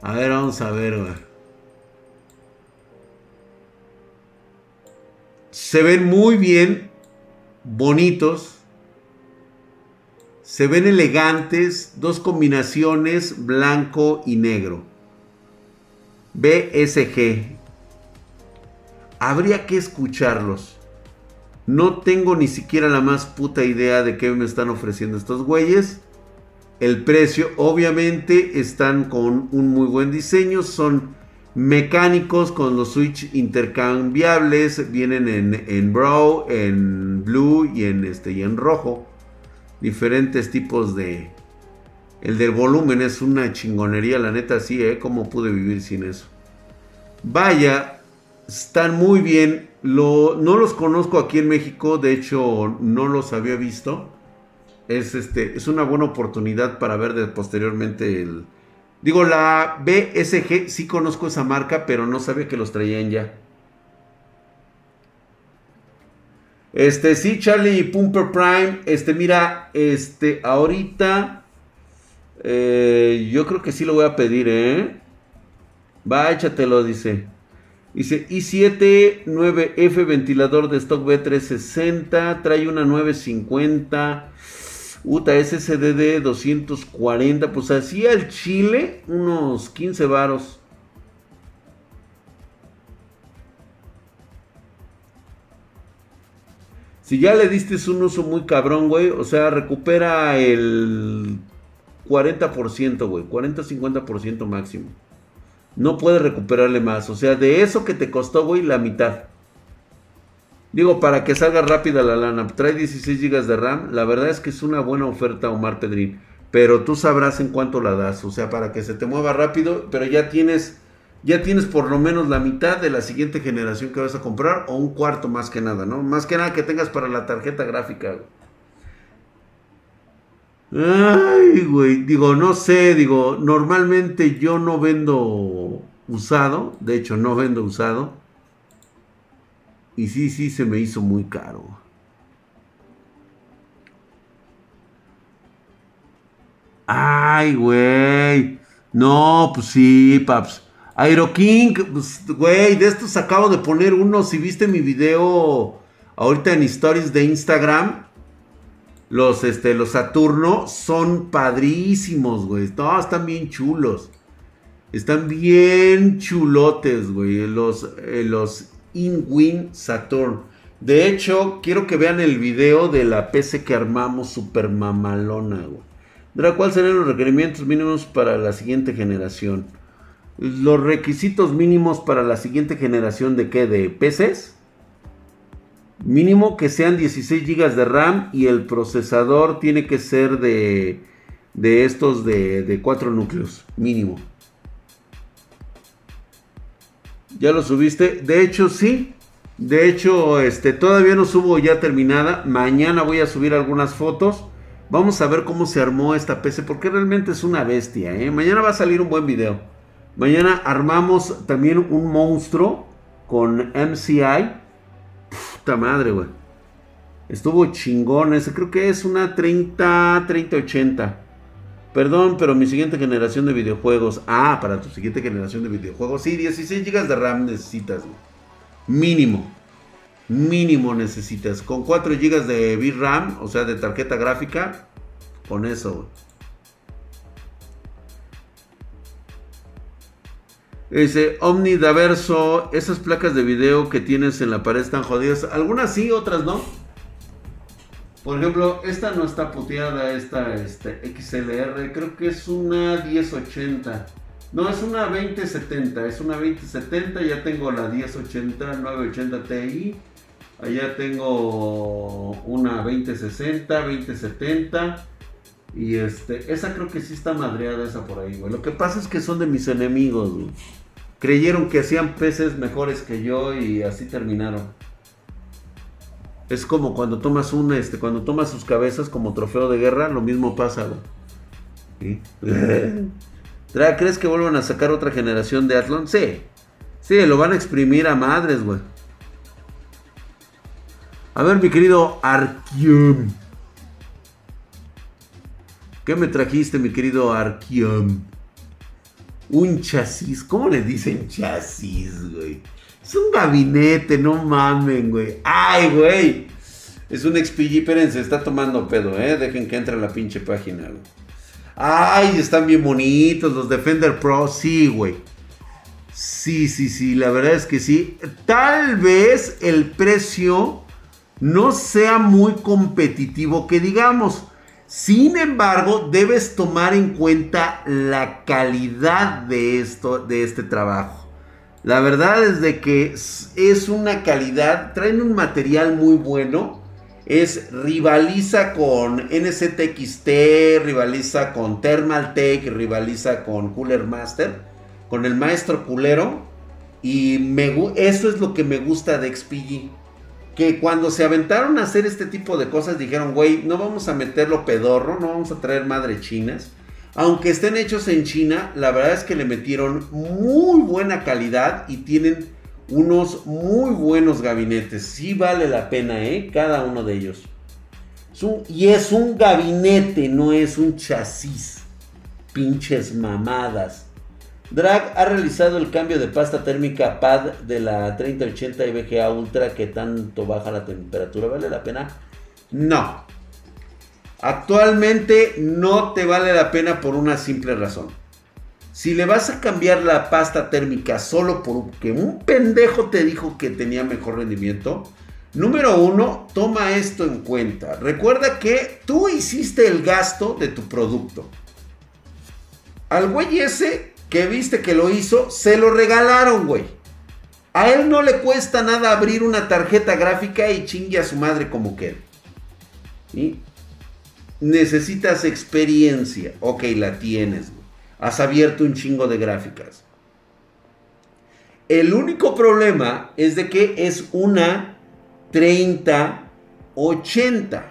A ver, vamos a ver. Se ven muy bien, bonitos. Se ven elegantes, dos combinaciones, blanco y negro. BSG. Habría que escucharlos. No tengo ni siquiera la más puta idea de qué me están ofreciendo estos güeyes. El precio, obviamente, están con un muy buen diseño. Son mecánicos con los switch intercambiables. Vienen en, en brow, en blue y en, este, y en rojo. Diferentes tipos de, el del volumen es una chingonería, la neta, sí, ¿eh? ¿Cómo pude vivir sin eso? Vaya, están muy bien. Lo, no los conozco aquí en México, de hecho, no los había visto. Es, este, es una buena oportunidad para ver posteriormente el... Digo, la BSG, sí conozco esa marca, pero no sabía que los traían ya. Este, sí, Charlie Pumper Prime. Este, mira, este, ahorita eh, yo creo que sí lo voy a pedir, ¿eh? Va, échatelo, dice. Dice i7 9F ventilador de stock B360. Trae una 950. Uta SSD 240. Pues así al chile, unos 15 varos. Si ya le diste un uso muy cabrón, güey. O sea, recupera el 40%, güey. 40-50% máximo. No puedes recuperarle más. O sea, de eso que te costó, güey, la mitad. Digo, para que salga rápida la lana. Trae 16 GB de RAM. La verdad es que es una buena oferta, Omar Pedrín. Pero tú sabrás en cuánto la das. O sea, para que se te mueva rápido. Pero ya tienes. Ya tienes por lo menos la mitad de la siguiente generación que vas a comprar. O un cuarto más que nada, ¿no? Más que nada que tengas para la tarjeta gráfica. Ay, güey, digo, no sé, digo, normalmente yo no vendo usado, de hecho no vendo usado. Y sí, sí, se me hizo muy caro. Ay, güey. No, pues sí, paps. Aero King, pues, güey, de estos acabo de poner uno. Si viste mi video ahorita en stories de Instagram, los, este, los Saturno son padrísimos, güey. Todos están bien chulos. Están bien chulotes, güey. Los, eh, los InWin Saturn. De hecho, quiero que vean el video de la PC que armamos super mamalona, güey. ¿cuáles serían los requerimientos mínimos para la siguiente generación? Los requisitos mínimos para la siguiente generación de qué? ¿De PCs? Mínimo que sean 16 GB de RAM y el procesador tiene que ser de, de estos de, de 4 núcleos. Mínimo. ¿Ya lo subiste? De hecho, sí. De hecho, este, todavía no subo ya terminada. Mañana voy a subir algunas fotos. Vamos a ver cómo se armó esta PC. Porque realmente es una bestia. ¿eh? Mañana va a salir un buen video. Mañana armamos también un monstruo con MCI. Puta madre, güey. Estuvo chingón. Ese creo que es una 30, 30, 80. Perdón, pero mi siguiente generación de videojuegos. Ah, para tu siguiente generación de videojuegos. Sí, 16 GB de RAM necesitas. Mínimo. Mínimo necesitas. Con 4 GB de VRAM, o sea, de tarjeta gráfica. Con eso, Dice Omnidaverso, esas placas de video que tienes en la pared están jodidas. Algunas sí, otras no. Por ejemplo, esta no está puteada, esta este, XLR, creo que es una 1080. No, es una 2070, es una 2070, ya tengo la 1080, 980 Ti. Allá tengo una 2060, 2070. Y este, esa creo que sí está madreada esa por ahí, güey. Lo que pasa es que son de mis enemigos, Creyeron que hacían peces mejores que yo y así terminaron. Es como cuando tomas una, este, cuando tomas sus cabezas como trofeo de guerra, lo mismo pasa, güey. ¿Crees que vuelvan a sacar otra generación de Athlon? Sí. Sí, lo van a exprimir a madres, güey. A ver, mi querido Arkium. ¿Qué me trajiste, mi querido Arkium? Un chasis. ¿Cómo le dicen chasis, güey? Es un gabinete, no mamen, güey. ¡Ay, güey! Es un XPG, espérense, está tomando pedo, ¿eh? Dejen que entre la pinche página. ¡Ay! Están bien bonitos los Defender Pro, sí, güey. Sí, sí, sí, la verdad es que sí. Tal vez el precio no sea muy competitivo, que digamos. Sin embargo, debes tomar en cuenta la calidad de esto, de este trabajo. La verdad es de que es una calidad, traen un material muy bueno. Es rivaliza con NZXT, rivaliza con Thermaltake, rivaliza con Cooler Master, con el maestro culero. Y me, eso es lo que me gusta de XPG. Que cuando se aventaron a hacer este tipo de cosas dijeron, güey, no vamos a meterlo pedorro, no vamos a traer madre chinas aunque estén hechos en China, la verdad es que le metieron muy buena calidad y tienen unos muy buenos gabinetes. Sí vale la pena, ¿eh? Cada uno de ellos. y es un gabinete, no es un chasis. Pinches mamadas. Drag ha realizado el cambio de pasta térmica PAD de la 3080 y VGA Ultra que tanto baja la temperatura. ¿Vale la pena? No. Actualmente no te vale la pena por una simple razón. Si le vas a cambiar la pasta térmica solo porque un pendejo te dijo que tenía mejor rendimiento, número uno, toma esto en cuenta. Recuerda que tú hiciste el gasto de tu producto. Al güey ese que viste que lo hizo, se lo regalaron, güey. A él no le cuesta nada abrir una tarjeta gráfica y chingue a su madre como quede. ¿Sí? Necesitas experiencia. Ok, la tienes. Has abierto un chingo de gráficas. El único problema es de que es una 30-80.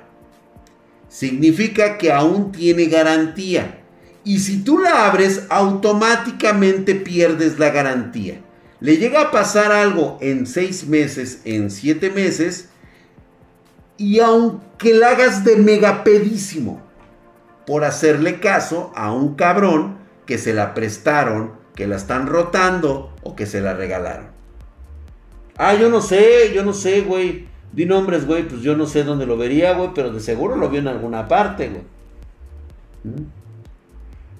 Significa que aún tiene garantía. Y si tú la abres, automáticamente pierdes la garantía. Le llega a pasar algo en 6 meses, en 7 meses, y aunque la hagas de megapedísimo por hacerle caso a un cabrón que se la prestaron, que la están rotando o que se la regalaron. Ah, yo no sé, yo no sé, güey. Di nombres, güey, pues yo no sé dónde lo vería, güey, pero de seguro lo vio en alguna parte, güey. ¿Mm?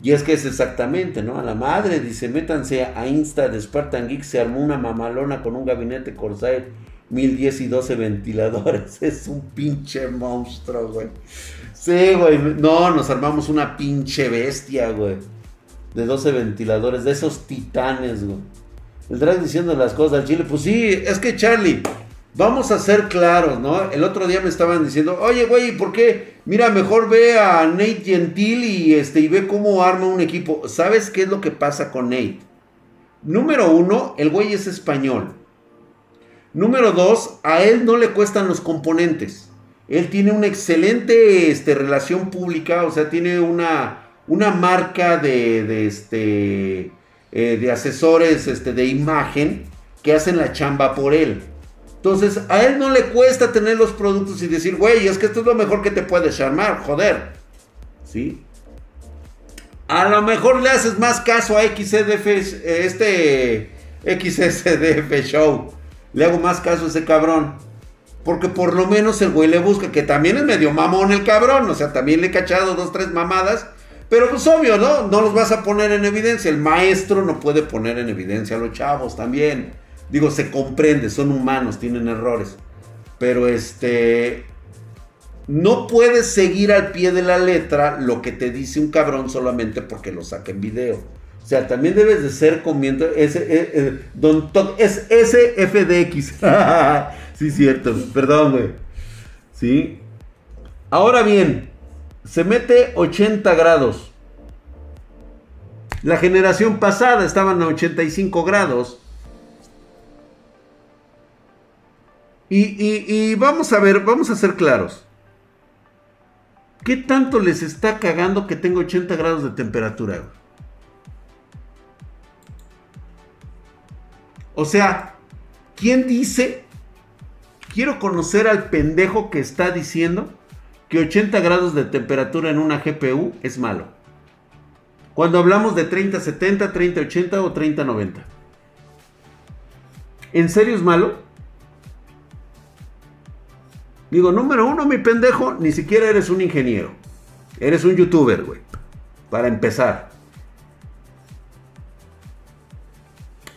Y es que es exactamente, ¿no? A la madre, dice, métanse a Insta de Spartan Geek, se armó una mamalona con un gabinete Corsair 1010 y 12 ventiladores. Es un pinche monstruo, güey. Sí, güey. No, nos armamos una pinche bestia, güey. De 12 ventiladores, de esos titanes, güey. El drag diciendo las cosas al chile. Pues sí, es que Charlie, vamos a ser claros, ¿no? El otro día me estaban diciendo, oye, güey, ¿por qué? Mira, mejor ve a Nate Gentil y, este, y ve cómo arma un equipo. ¿Sabes qué es lo que pasa con Nate? Número uno, el güey es español. Número dos, a él no le cuestan los componentes. Él tiene una excelente este, relación pública, o sea, tiene una, una marca de, este, eh, de asesores este, de imagen que hacen la chamba por él. Entonces, a él no le cuesta tener los productos y decir, güey, es que esto es lo mejor que te puedes armar, joder. ¿Sí? A lo mejor le haces más caso a XCDF, este XSDF Show. Le hago más caso a ese cabrón. Porque por lo menos el güey le busca, que también es medio mamón el cabrón. O sea, también le he cachado dos, tres mamadas. Pero pues obvio, ¿no? No los vas a poner en evidencia. El maestro no puede poner en evidencia a los chavos también. Digo, se comprende, son humanos, tienen errores. Pero este... No puedes seguir al pie de la letra lo que te dice un cabrón solamente porque lo saca en video. O sea, también debes de ser comiendo ese, eh, eh, don, es SFDX. sí, cierto. Perdón, güey. Sí. Ahora bien, se mete 80 grados. La generación pasada estaban a 85 grados. Y, vamos a ver, vamos a ser claros. ¿Qué tanto les está cagando que tenga 80 grados de temperatura? O sea, ¿quién dice? Quiero conocer al pendejo que está diciendo que 80 grados de temperatura en una GPU es malo. Cuando hablamos de 3070, 3080 o 3090. ¿En serio es malo? Digo, número uno, mi pendejo, ni siquiera eres un ingeniero. Eres un youtuber, güey. Para empezar.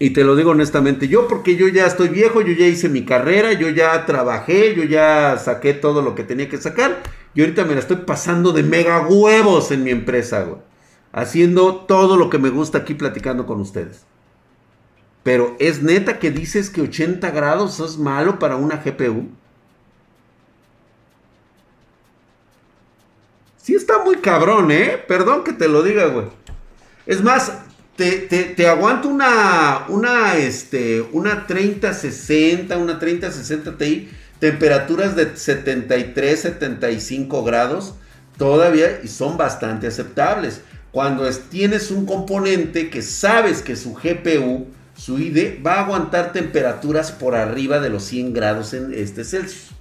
Y te lo digo honestamente, yo porque yo ya estoy viejo, yo ya hice mi carrera, yo ya trabajé, yo ya saqué todo lo que tenía que sacar. Y ahorita me la estoy pasando de mega huevos en mi empresa, güey. Haciendo todo lo que me gusta aquí platicando con ustedes. Pero es neta que dices que 80 grados es malo para una GPU. Sí está muy cabrón, ¿eh? Perdón que te lo diga, güey. Es más, te, aguanto una, una, este, una 3060, una 3060 Ti, temperaturas de 73, 75 grados, todavía y son bastante aceptables. Cuando tienes un componente que sabes que su GPU, su ID, va a aguantar temperaturas por arriba de los 100 grados en este Celsius.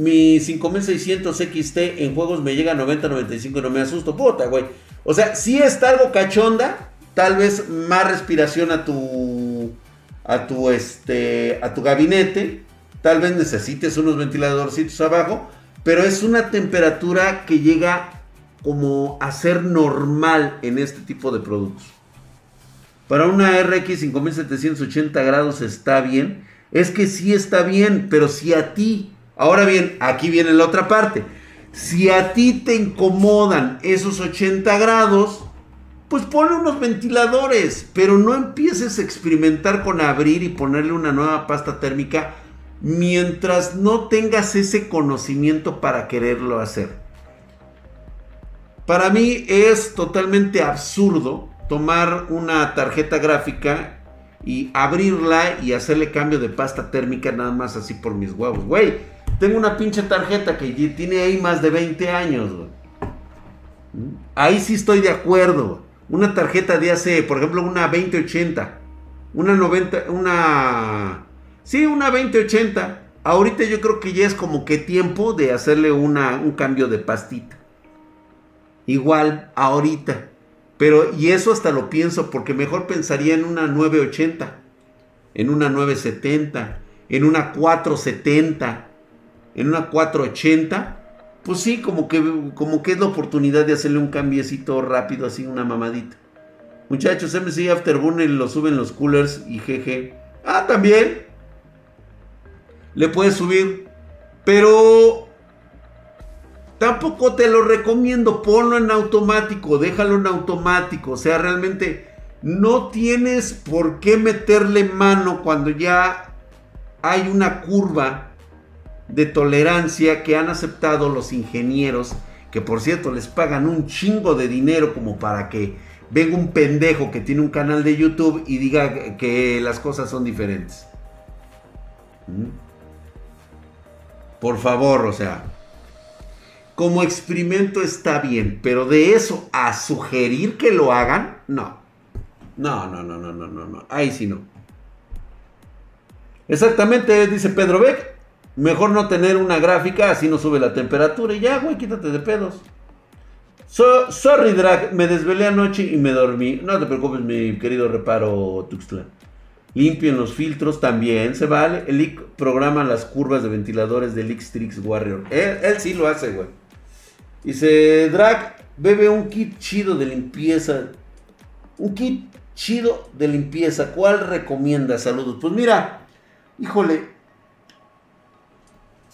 Mi 5600 XT en juegos me llega a 90, 95 y no me asusto. Puta, güey. O sea, si está algo cachonda. Tal vez más respiración a tu. A tu este. A tu gabinete. Tal vez necesites unos ventiladorcitos abajo. Pero es una temperatura que llega como a ser normal en este tipo de productos. Para una RX 5780 grados está bien. Es que sí está bien, pero si a ti Ahora bien, aquí viene la otra parte. Si a ti te incomodan esos 80 grados, pues ponle unos ventiladores, pero no empieces a experimentar con abrir y ponerle una nueva pasta térmica mientras no tengas ese conocimiento para quererlo hacer. Para mí es totalmente absurdo tomar una tarjeta gráfica y abrirla y hacerle cambio de pasta térmica nada más así por mis huevos. Güey, tengo una pinche tarjeta que tiene ahí más de 20 años, Ahí sí estoy de acuerdo. Una tarjeta de hace, por ejemplo, una 2080. Una 90, una... Sí, una 2080. Ahorita yo creo que ya es como que tiempo de hacerle una, un cambio de pastita. Igual, ahorita. Pero, y eso hasta lo pienso, porque mejor pensaría en una 980, en una 970, en una 470 en una 480, pues sí, como que, como que es la oportunidad de hacerle un cambiecito rápido, así una mamadita. Muchachos, MC Afterburner lo suben los coolers y GG. Ah, también. Le puedes subir. Pero tampoco te lo recomiendo. Ponlo en automático. Déjalo en automático. O sea, realmente no tienes por qué meterle mano cuando ya hay una curva de tolerancia que han aceptado los ingenieros, que por cierto les pagan un chingo de dinero como para que venga un pendejo que tiene un canal de YouTube y diga que las cosas son diferentes. ¿Mm? Por favor, o sea. como experimento está bien, pero de eso a sugerir que lo hagan, no. No, no, no, no, no, no, no. Ahí sí no. Exactamente, dice Pedro Beck. Mejor no tener una gráfica, así no sube la temperatura. Y ya, güey, quítate de pedos. sorry, Drag, me desvelé anoche y me dormí. No te preocupes, mi querido reparo Tuxtlan. Limpien los filtros también, se vale. El IC programa las curvas de ventiladores del X-Trix Warrior. Él, él, sí lo hace, güey. Dice, Drag, bebe un kit chido de limpieza. Un kit chido de limpieza. ¿Cuál recomienda? Saludos. Pues mira, híjole.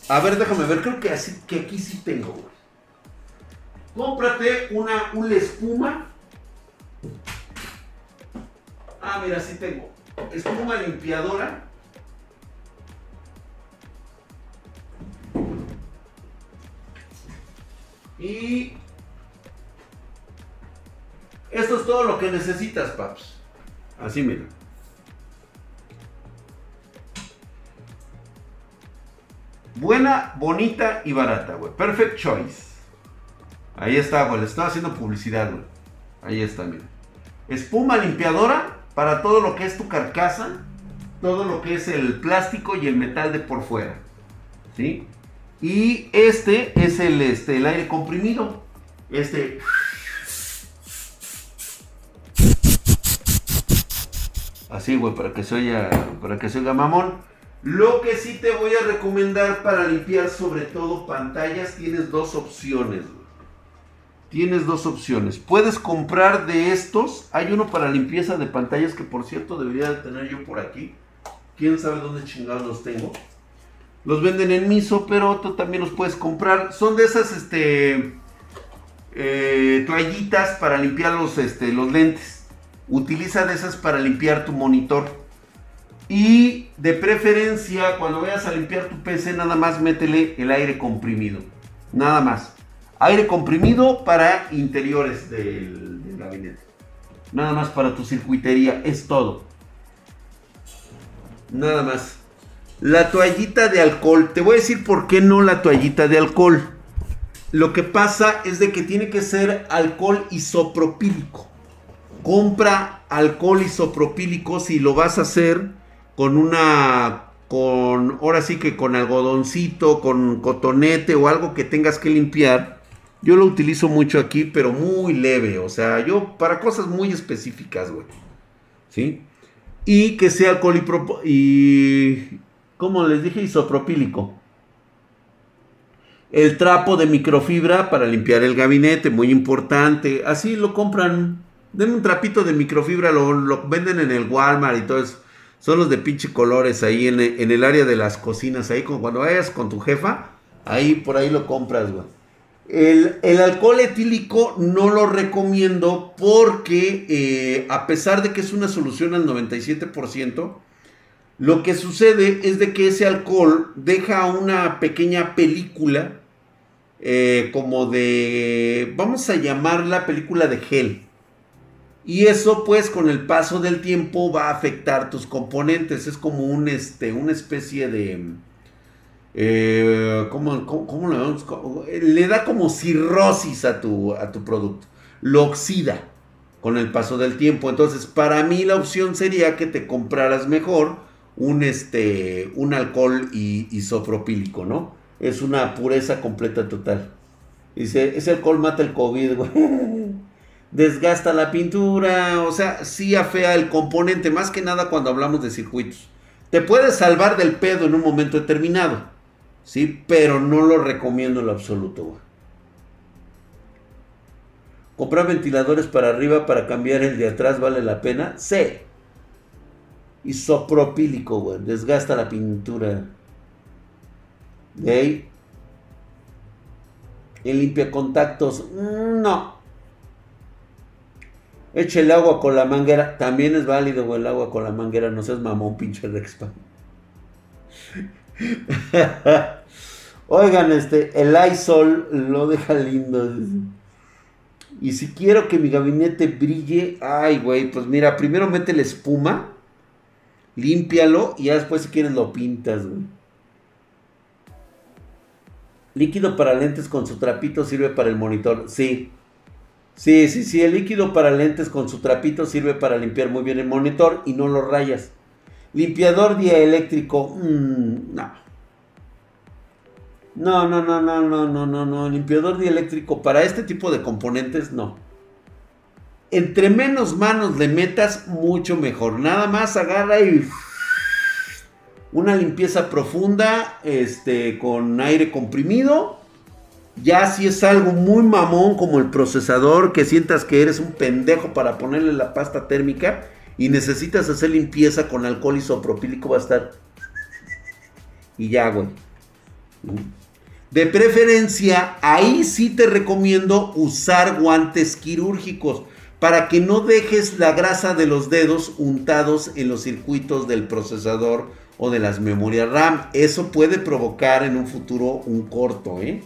A ver, déjame ver. Creo que, así, que aquí sí tengo. Cómprate una, una espuma. Ah, mira, sí tengo espuma limpiadora. Y esto es todo lo que necesitas, paps. Así mira. Buena, bonita y barata, güey. Perfect choice. Ahí está, güey. Le estoy haciendo publicidad, güey. Ahí está, mira. Espuma limpiadora para todo lo que es tu carcasa, todo lo que es el plástico y el metal de por fuera. ¿Sí? Y este es el, este, el aire comprimido. Este. Así, güey, para que se oiga, para que se oiga mamón. Lo que sí te voy a recomendar para limpiar sobre todo pantallas, tienes dos opciones tienes dos opciones. Puedes comprar de estos. Hay uno para limpieza de pantallas que por cierto debería de tener yo por aquí. Quién sabe dónde chingados los tengo. Los venden en Miso, pero tú también los puedes comprar. Son de esas este, eh, toallitas para limpiar los, este, los lentes. Utiliza de esas para limpiar tu monitor. Y de preferencia, cuando vayas a limpiar tu PC, nada más métele el aire comprimido. Nada más. Aire comprimido para interiores del, gabinete. Nada más para tu circuitería, es todo. Nada más. La toallita de alcohol. Te voy a decir por qué no la toallita de alcohol. Lo que pasa es de que tiene que ser alcohol isopropílico. Compra alcohol isopropílico si lo vas a hacer con una con ahora sí que con algodoncito, con cotonete o algo que tengas que limpiar yo lo utilizo mucho aquí, pero muy leve. O sea, yo para cosas muy específicas, güey. ¿Sí? Y que sea alcohol y, como les dije, isopropílico. El trapo de microfibra para limpiar el gabinete, muy importante. Así lo compran. Den un trapito de microfibra, lo, venden en el Walmart y todo eso. Son los de pinche colores ahí en, el área de las cocinas. Ahí cuando vayas con tu jefa, ahí por ahí lo compras, güey. El, alcohol etílico no lo recomiendo porque eh, a pesar de que es una solución al 97%, lo que sucede es de que ese alcohol deja una pequeña película eh, como de, vamos a llamarla película de gel. Y eso pues con el paso del tiempo va a afectar tus componentes. Es como un, este, una especie de eh, ¿cómo, le, le da como cirrosis a tu, a tu producto. Lo oxida con el paso del tiempo. Entonces, para mí la opción sería que te compraras mejor un, este, un alcohol isopropílico, ¿no? Es una pureza completa total. Dice, ese alcohol mata el COVID, güey. Desgasta la pintura, o sea, sí afea el componente, más que nada cuando hablamos de circuitos. Te puedes salvar del pedo en un momento determinado ¿sí? Pero no lo recomiendo en lo absoluto, ¿Comprar ventiladores para arriba para cambiar el de atrás vale la pena? Sí. Isopropílico, güey. Desgasta la pintura. ¿De El limpia contactos. No. Eche el agua con la manguera. También es válido, güey, el agua con la manguera. No seas mamón, pinche Rexpa. Oigan, este, el iSol lo deja lindo. Y si quiero que mi gabinete brille, ay, güey, pues mira, primero mete la espuma, límpialo y ya después si quieres lo pintas, güey. Líquido para lentes con su trapito sirve para el monitor. Sí. Sí, sí, sí. El líquido para lentes con su trapito sirve para limpiar muy bien el monitor y no lo rayas. Limpiador dieléctrico. Mmm, no. No, no, no, no, no, no, no, no. Limpiador dieléctrico para este tipo de componentes, no. Entre menos manos le metas, mucho mejor. Nada más agarra y una limpieza profunda, este, con aire comprimido. Ya si es algo muy mamón como el procesador, que sientas que eres un pendejo para ponerle la pasta térmica y necesitas hacer limpieza con alcohol isopropílico, va a estar. Y ya, güey. De preferencia, ahí sí te recomiendo usar guantes quirúrgicos para que no dejes la grasa de los dedos untados en los circuitos del procesador o de las memorias RAM. Eso puede provocar en un futuro un corto, ¿eh?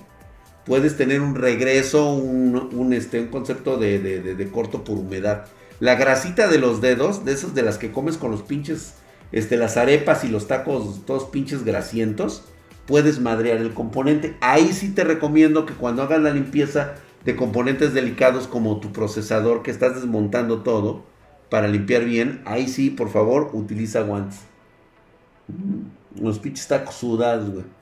Puedes tener un regreso, un, este, un concepto de, de, corto por humedad. La grasita de los dedos, de esas de las que comes con los pinches, este, las arepas y los tacos todos pinches grasientos, puedes madrear el componente. Ahí sí te recomiendo que cuando hagas la limpieza de componentes delicados como tu procesador que estás desmontando todo para limpiar bien, ahí sí, por favor, utiliza guantes. Los pinches tacos sudados, güey.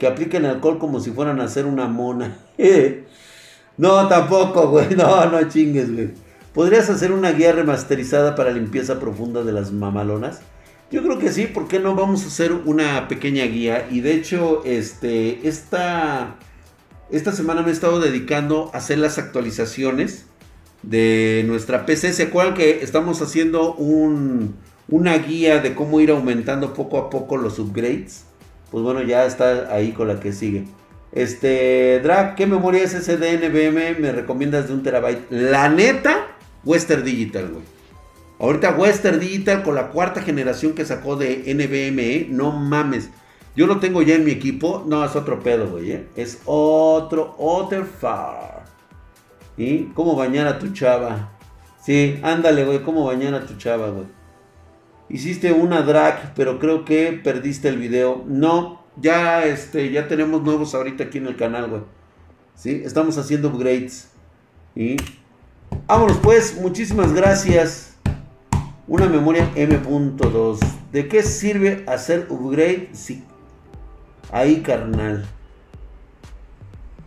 Que apliquen alcohol como si fueran a hacer una mona. no, tampoco, güey. No, no chingues, güey. ¿Podrías hacer una guía remasterizada para limpieza profunda de las mamalonas? Yo creo que sí, ¿por qué no? Vamos a hacer una pequeña guía. Y de hecho, este, esta, esta semana me he estado dedicando a hacer las actualizaciones de nuestra PC. ¿Se que estamos haciendo un, una guía de cómo ir aumentando poco a poco los upgrades. Pues bueno, ya está ahí con la que sigue. Este, Drag, ¿qué memoria SSD NVMe me recomiendas de un terabyte? La neta, Western Digital, güey. Ahorita Western Digital con la cuarta generación que sacó de NVMe, no mames. Yo lo tengo ya en mi equipo. No, es otro pedo, güey. ¿eh? Es otro, otro far. ¿Y cómo bañar a tu chava? Sí, ándale, güey. ¿Cómo bañar a tu chava, güey? Hiciste una drag, pero creo que perdiste el video. No, ya este, ya tenemos nuevos ahorita aquí en el canal, güey. ¿Sí? Estamos haciendo upgrades. Y vámonos pues, muchísimas gracias. Una memoria M.2. ¿De qué sirve hacer upgrade? Sí. Ahí, carnal.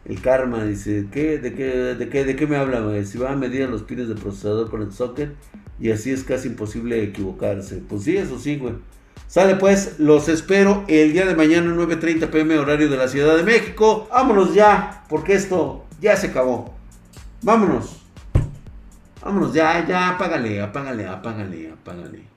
El karma dice, ¿qué? ¿De qué, de qué, de qué me habla? Si va a medir los pines del procesador con el socket y así es casi imposible equivocarse. Pues sí, eso sí, güey. Sale pues, los espero el día de mañana 9.30 pm horario de la Ciudad de México. Vámonos ya, porque esto ya se acabó. Vámonos. Vámonos ya, ya, apágale, apágale, apágale, apágale.